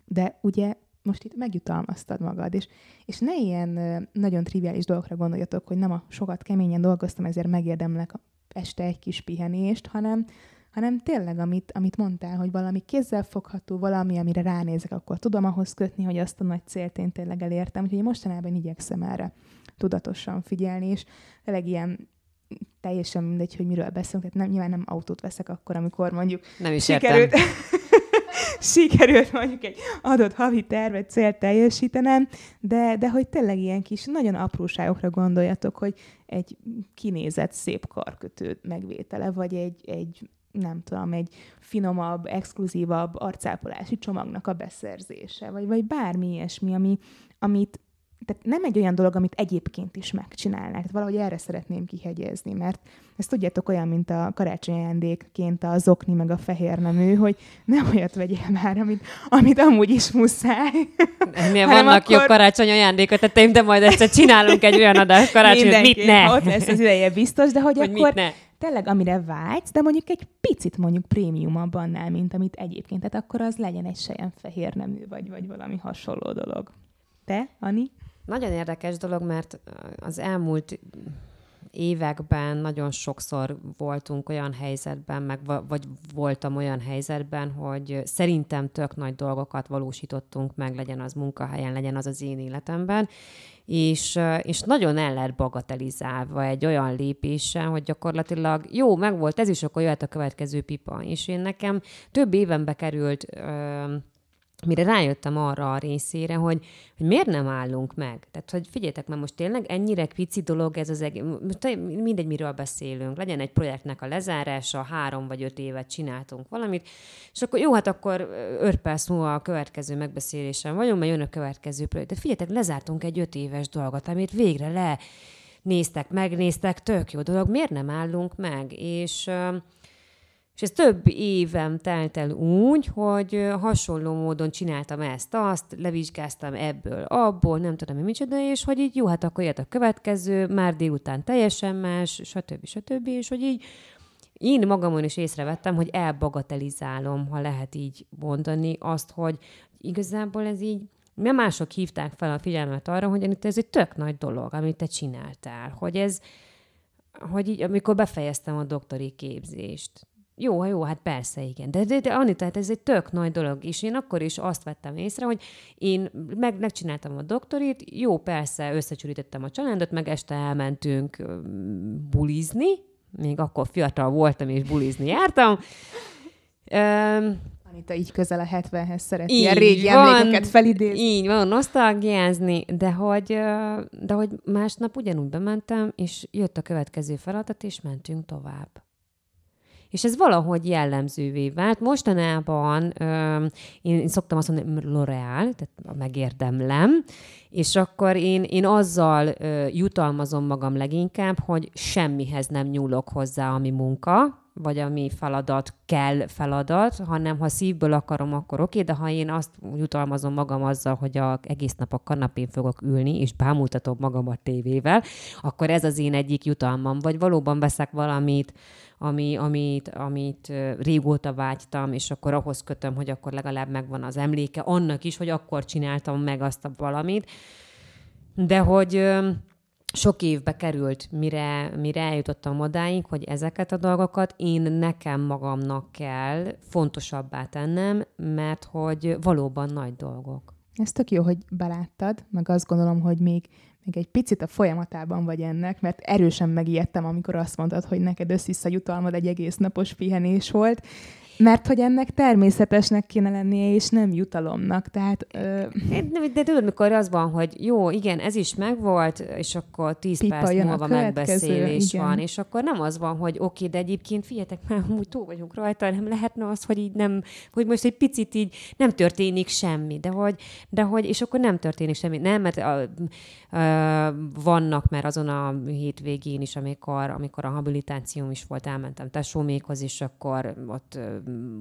de ugye most itt megjutalmaztad magad, és, és ne ilyen nagyon triviális dolgokra gondoljatok, hogy nem a sokat keményen dolgoztam, ezért megérdemlek este egy kis pihenést, hanem, hanem tényleg, amit, amit mondtál, hogy valami kézzelfogható, valami, amire ránézek, akkor tudom ahhoz kötni, hogy azt a nagy célt én tényleg elértem. Úgyhogy mostanában igyekszem erre tudatosan figyelni, és tényleg ilyen teljesen mindegy, hogy miről beszélünk, tehát nem, nyilván nem autót veszek akkor, amikor mondjuk nem is sikerült. Sikerült mondjuk egy adott havi tervet, célt teljesítenem, de, de hogy tényleg ilyen kis, nagyon apróságokra gondoljatok, hogy egy kinézett szép karkötő megvétele, vagy egy, egy nem tudom, egy finomabb, exkluzívabb arcápolási csomagnak a beszerzése, vagy, vagy bármi ilyesmi, ami, amit tehát nem egy olyan dolog, amit egyébként is megcsinálnák. Tehát valahogy erre szeretném kihegyezni, mert ezt tudjátok olyan, mint a karácsony ajándékként a zokni meg a fehér nemű, hogy nem olyat vegyél már, amit, amit amúgy is muszáj. Ennél vannak akkor... jobb karácsony ajándékot, tehát de majd egyszer csinálunk egy olyan adást karácsony, mit ne? Ott lesz az ideje biztos, de hogy, hogy akkor ne? tényleg amire vágysz, de mondjuk egy picit mondjuk prémiumabb annál, mint amit egyébként. Tehát akkor az legyen egy sejen fehér nemű, vagy, vagy valami hasonló dolog. Te, Ani? Nagyon érdekes dolog, mert az elmúlt években nagyon sokszor voltunk olyan helyzetben, meg vagy voltam olyan helyzetben, hogy szerintem tök nagy dolgokat valósítottunk meg, legyen az munkahelyen, legyen az az én életemben, és, és nagyon el lehet bagatelizálva egy olyan lépéssel, hogy gyakorlatilag jó, meg volt ez is, akkor jöhet a következő pipa. És én nekem több évenbe került mire rájöttem arra a részére, hogy, hogy miért nem állunk meg. Tehát, hogy figyeljetek, mert most tényleg ennyire pici dolog ez az egész, mindegy, miről beszélünk, legyen egy projektnek a lezárása, három vagy öt évet csináltunk valamit, és akkor jó, hát akkor öt perc múlva a következő megbeszélésen vagyunk, mert jön a következő projekt. De figyeljetek, lezártunk egy öt éves dolgot, amit végre le néztek, megnéztek, tök jó dolog, miért nem állunk meg? És és ez több évem telt el úgy, hogy hasonló módon csináltam ezt, azt, levizsgáztam ebből, abból, nem tudom, mi micsoda, és hogy így jó, hát akkor jött a következő, már délután teljesen más, stb. stb. És hogy így én magamon is észrevettem, hogy elbagatelizálom, ha lehet így mondani, azt, hogy igazából ez így nem mások hívták fel a figyelmet arra, hogy ez egy tök nagy dolog, amit te csináltál, hogy ez, hogy így, amikor befejeztem a doktori képzést, jó, jó, hát persze, igen. De, de, de Anita, hát ez egy tök nagy dolog, és én akkor is azt vettem észre, hogy én meg, megcsináltam a doktorit, jó, persze, összecsürítettem a családot, meg este elmentünk bulizni, még akkor fiatal voltam, és bulizni jártam. Um, Anita így közel a 70-hez szeret ilyen régi van, emlékeket felidézni. Így van, nosztalgiázni, de hogy, de hogy másnap ugyanúgy bementem, és jött a következő feladat, és mentünk tovább és ez valahogy jellemzővé vált. Mostanában ö, én, szoktam azt mondani, L'Oreal, tehát megérdemlem, és akkor én, én azzal ö, jutalmazom magam leginkább, hogy semmihez nem nyúlok hozzá, ami munka, vagy ami feladat kell feladat, hanem ha szívből akarom, akkor oké, de ha én azt jutalmazom magam azzal, hogy a, egész nap a kanapén fogok ülni, és bámultatom magam a tévével, akkor ez az én egyik jutalmam. Vagy valóban veszek valamit, ami, amit, amit régóta vágytam, és akkor ahhoz kötöm, hogy akkor legalább megvan az emléke annak is, hogy akkor csináltam meg azt a valamit. De hogy sok évbe került, mire, mire eljutottam odáig, hogy ezeket a dolgokat én nekem magamnak kell fontosabbá tennem, mert hogy valóban nagy dolgok. Ez tök jó, hogy beláttad, meg azt gondolom, hogy még, még egy picit a folyamatában vagy ennek, mert erősen megijedtem, amikor azt mondtad, hogy neked összissza jutalmad egy egész napos pihenés volt, mert hogy ennek természetesnek kéne lennie, és nem jutalomnak. Tehát, ö... de, de tudod, mikor az van, hogy jó, igen, ez is megvolt, és akkor tíz Pipa perc múlva megbeszélés igen. van, és akkor nem az van, hogy oké, de egyébként figyeljetek, már úgy túl vagyunk rajta, nem lehetne az, hogy így nem, hogy most egy picit így nem történik semmi, de hogy, de hogy és akkor nem történik semmi. Nem, mert a, a, vannak, mert azon a hétvégén is, amikor, amikor a habilitációm is volt, elmentem tesómékhoz, és akkor ott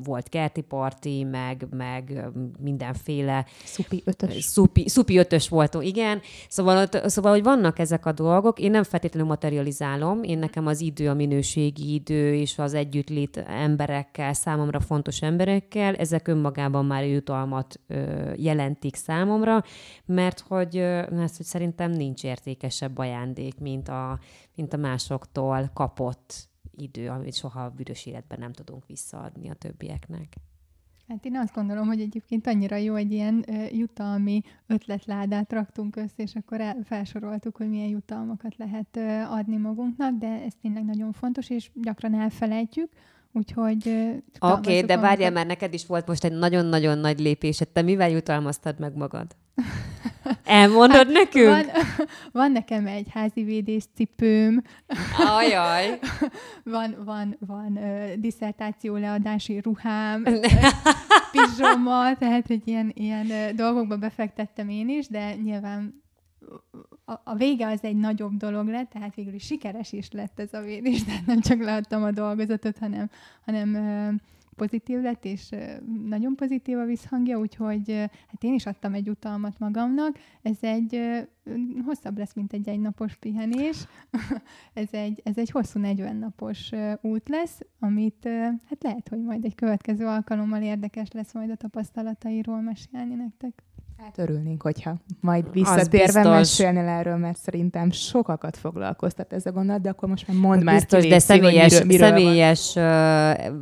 volt kerti parti, meg, meg mindenféle... Szupi ötös. Szupi, szupi ötös volt, igen. Szóval, szóval, hogy vannak ezek a dolgok, én nem feltétlenül materializálom, én nekem az idő, a minőségi idő és az együttlét emberekkel, számomra fontos emberekkel, ezek önmagában már jutalmat ö, jelentik számomra, mert hogy, mert hogy szerintem nincs értékesebb ajándék, mint a, mint a másoktól kapott idő, amit soha a büdös életben nem tudunk visszaadni a többieknek. Hát én azt gondolom, hogy egyébként annyira jó, egy ilyen uh, jutalmi ötletládát raktunk össze, és akkor el, felsoroltuk, hogy milyen jutalmakat lehet uh, adni magunknak, de ez tényleg nagyon fontos, és gyakran elfelejtjük, Úgyhogy... Oké, okay, de várjál, mert neked is volt most egy nagyon-nagyon nagy lépés. Te mivel jutalmaztad meg magad? Elmondod hát nekünk? Van, [laughs] van nekem egy házi védéscipőm. Ajaj. [laughs] van van, van uh, diszertáció leadási ruhám, pizsoma, tehát egy ilyen, ilyen dolgokba befektettem én is, de nyilván a, a vége az egy nagyobb dolog lett, tehát végül is sikeres is lett ez a védés, tehát nem csak leadtam a dolgozatot, hanem, hanem pozitív lett, és nagyon pozitív a visszhangja, úgyhogy hát én is adtam egy utalmat magamnak. Ez egy hosszabb lesz, mint egy egynapos pihenés. [laughs] ez, egy, ez egy hosszú 40 napos út lesz, amit hát lehet, hogy majd egy következő alkalommal érdekes lesz majd a tapasztalatairól mesélni nektek. Hát örülnénk, hogyha majd visszatérve mesélnél erről, mert szerintem sokakat foglalkoztat ez a gondolat, de akkor most már mondd már Biztos, ki, de személyes, miről, miről személyes uh,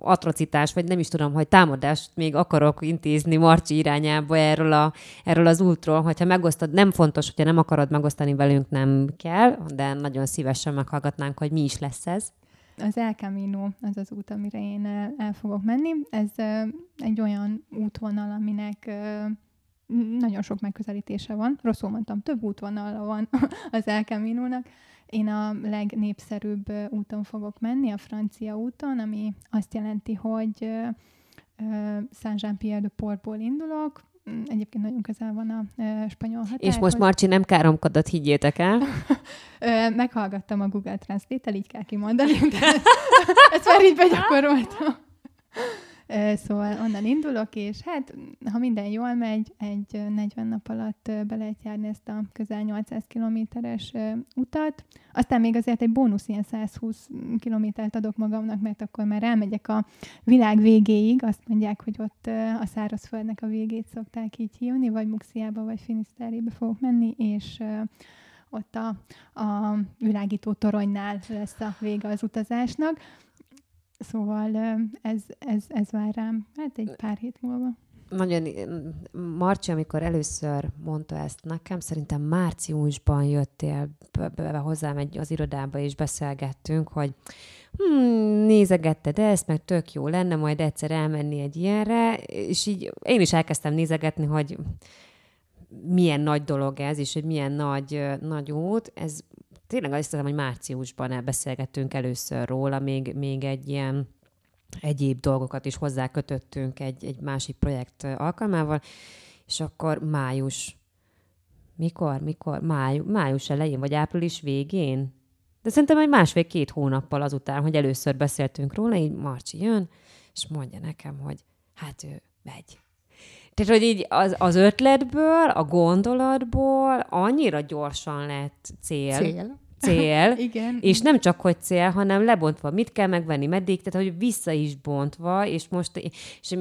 atrocitás, vagy nem is tudom, hogy támadást még akarok intézni Marcsi irányába erről, a, erről az útról, hogyha megosztod, nem fontos, hogyha nem akarod megosztani velünk, nem kell, de nagyon szívesen meghallgatnánk, hogy mi is lesz ez. Az El Camino az az út, amire én el, fogok menni. Ez egy olyan útvonal, aminek nagyon sok megközelítése van. Rosszul mondtam, több útvonala van [laughs] az El Camino-nak. Én a legnépszerűbb úton fogok menni, a francia úton, ami azt jelenti, hogy Saint-Jean-Pierre de Portból indulok, Egyébként nagyon közel van a spanyol határhoz. És most Marci nem káromkodott, higgyétek el. [laughs] Meghallgattam a Google Translate-tel, így kell kimondani, [laughs] ezt már így begyakoroltam. Szóval onnan indulok, és hát, ha minden jól megy, egy 40 nap alatt be lehet járni ezt a közel 800 kilométeres utat. Aztán még azért egy bónusz ilyen 120 kilométert adok magamnak, mert akkor már elmegyek a világ végéig. Azt mondják, hogy ott a szárazföldnek a végét szokták így hívni, vagy Muxiába, vagy Finiszterébe fogok menni, és ott a, a világító toronynál lesz a vége az utazásnak. Szóval ez, ez, ez vár rám, hát egy pár hét múlva. Nagyon, Marci, amikor először mondta ezt nekem, szerintem márciusban jöttél be, be hozzám egy, az irodába, és beszélgettünk, hogy hmm, nézegetted ezt, meg tök jó lenne majd egyszer elmenni egy ilyenre, és így én is elkezdtem nézegetni, hogy milyen nagy dolog ez, és hogy milyen nagy, nagy út. Ez tényleg azt hiszem, hogy márciusban beszélgettünk először róla, még, még egy ilyen egyéb dolgokat is hozzá kötöttünk egy, egy másik projekt alkalmával, és akkor május, mikor, mikor, máj, május elején, vagy április végén, de szerintem egy másfél-két hónappal azután, hogy először beszéltünk róla, így Marci jön, és mondja nekem, hogy hát ő megy. Tehát, hogy így az, az ötletből, a gondolatból annyira gyorsan lett cél. Cél cél, [laughs] Igen. és nem csak hogy cél, hanem lebontva, mit kell megvenni, meddig, tehát hogy vissza is bontva, és most és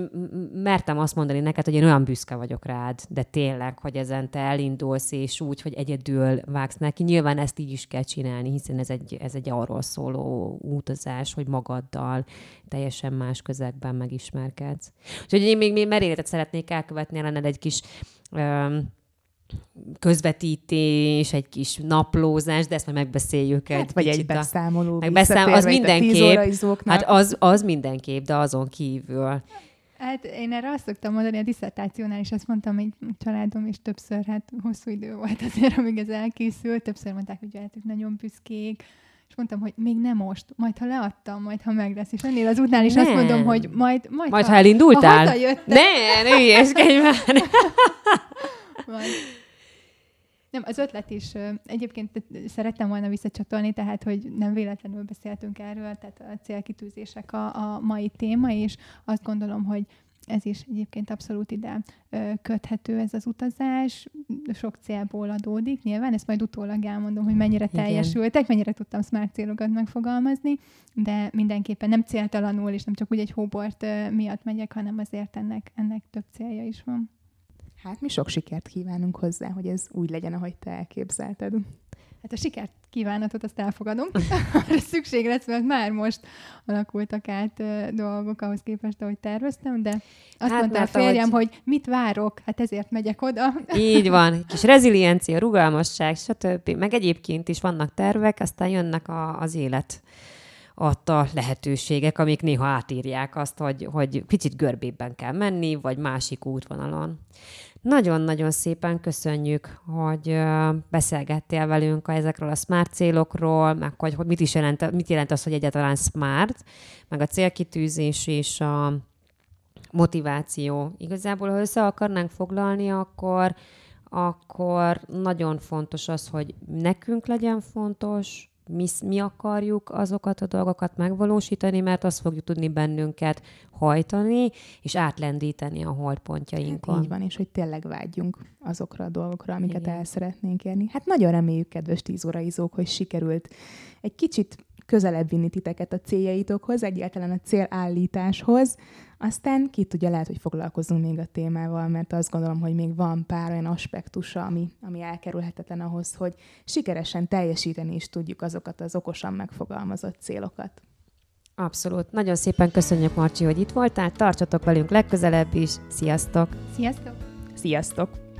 mertem azt mondani neked, hogy én olyan büszke vagyok rád, de tényleg, hogy ezen te elindulsz, és úgy, hogy egyedül vágsz neki. Nyilván ezt így is kell csinálni, hiszen ez egy, ez egy arról szóló utazás, hogy magaddal teljesen más közegben megismerkedsz. Úgyhogy én még, még meréletet szeretnék elkövetni ellened egy kis um, közvetítés, egy kis naplózás, de ezt majd megbeszéljük hát, egy Vagy egy beszámoló. Meg beszámol, az mindenképp. Hát az, az mindenképp, de azon kívül. Hát én erre azt szoktam mondani, a diszertációnál is azt mondtam, hogy családom is többször, hát hosszú idő volt azért, amíg ez elkészült, többször mondták, hogy jöhetünk nagyon büszkék, és mondtam, hogy még nem most, majd ha leadtam, majd ha meg lesz. És ennél az útnál is nem. azt mondom, hogy majd, majd, majd ha, ha elindultál. Ha ne, ne ügyeskedj már. Van. Nem, az ötlet is egyébként szerettem volna visszacsatolni, tehát, hogy nem véletlenül beszéltünk erről, tehát a célkitűzések a, a mai téma, és azt gondolom, hogy ez is egyébként abszolút ide köthető ez az utazás, sok célból adódik, nyilván ezt majd utólag elmondom, hogy mennyire teljesültek, mennyire tudtam smart célokat megfogalmazni, de mindenképpen nem céltalanul, és nem csak úgy egy hóbort miatt megyek, hanem azért ennek, ennek több célja is van. Hát mi sok sikert kívánunk hozzá, hogy ez úgy legyen, ahogy te elképzelted. Hát a sikert kívánatot azt elfogadom. [laughs] szükség lesz, mert már most alakultak át dolgok ahhoz képest, ahogy terveztem, de azt hát, mondta a férjem, ahogy... hogy mit várok, hát ezért megyek oda. Így van, kis reziliencia, rugalmasság, stb. Meg egyébként is vannak tervek, aztán jönnek a, az élet adta lehetőségek, amik néha átírják azt, hogy, hogy picit görbében kell menni, vagy másik útvonalon. Nagyon-nagyon szépen köszönjük, hogy beszélgettél velünk ezekről a smart célokról, meg hogy, mit is jelent, mit jelent az, hogy egyáltalán smart, meg a célkitűzés és a motiváció. Igazából, ha össze akarnánk foglalni, akkor akkor nagyon fontos az, hogy nekünk legyen fontos, mi, mi akarjuk azokat a dolgokat megvalósítani, mert azt fogjuk tudni bennünket hajtani, és átlendíteni a holdpontjainkon. Hát így van, és hogy tényleg vágyjunk azokra a dolgokra, amiket Igen. el szeretnénk érni. Hát nagyon reméljük, kedves tíz óraizók, hogy sikerült egy kicsit közelebb vinni titeket a céljaitokhoz, egyáltalán a célállításhoz. Aztán ki tudja, lehet, hogy foglalkozunk még a témával, mert azt gondolom, hogy még van pár olyan aspektusa, ami, ami elkerülhetetlen ahhoz, hogy sikeresen teljesíteni is tudjuk azokat az okosan megfogalmazott célokat. Abszolút. Nagyon szépen köszönjük, Marcsi, hogy itt voltál. Tartsatok velünk legközelebb is. Sziasztok! Sziasztok! Sziasztok!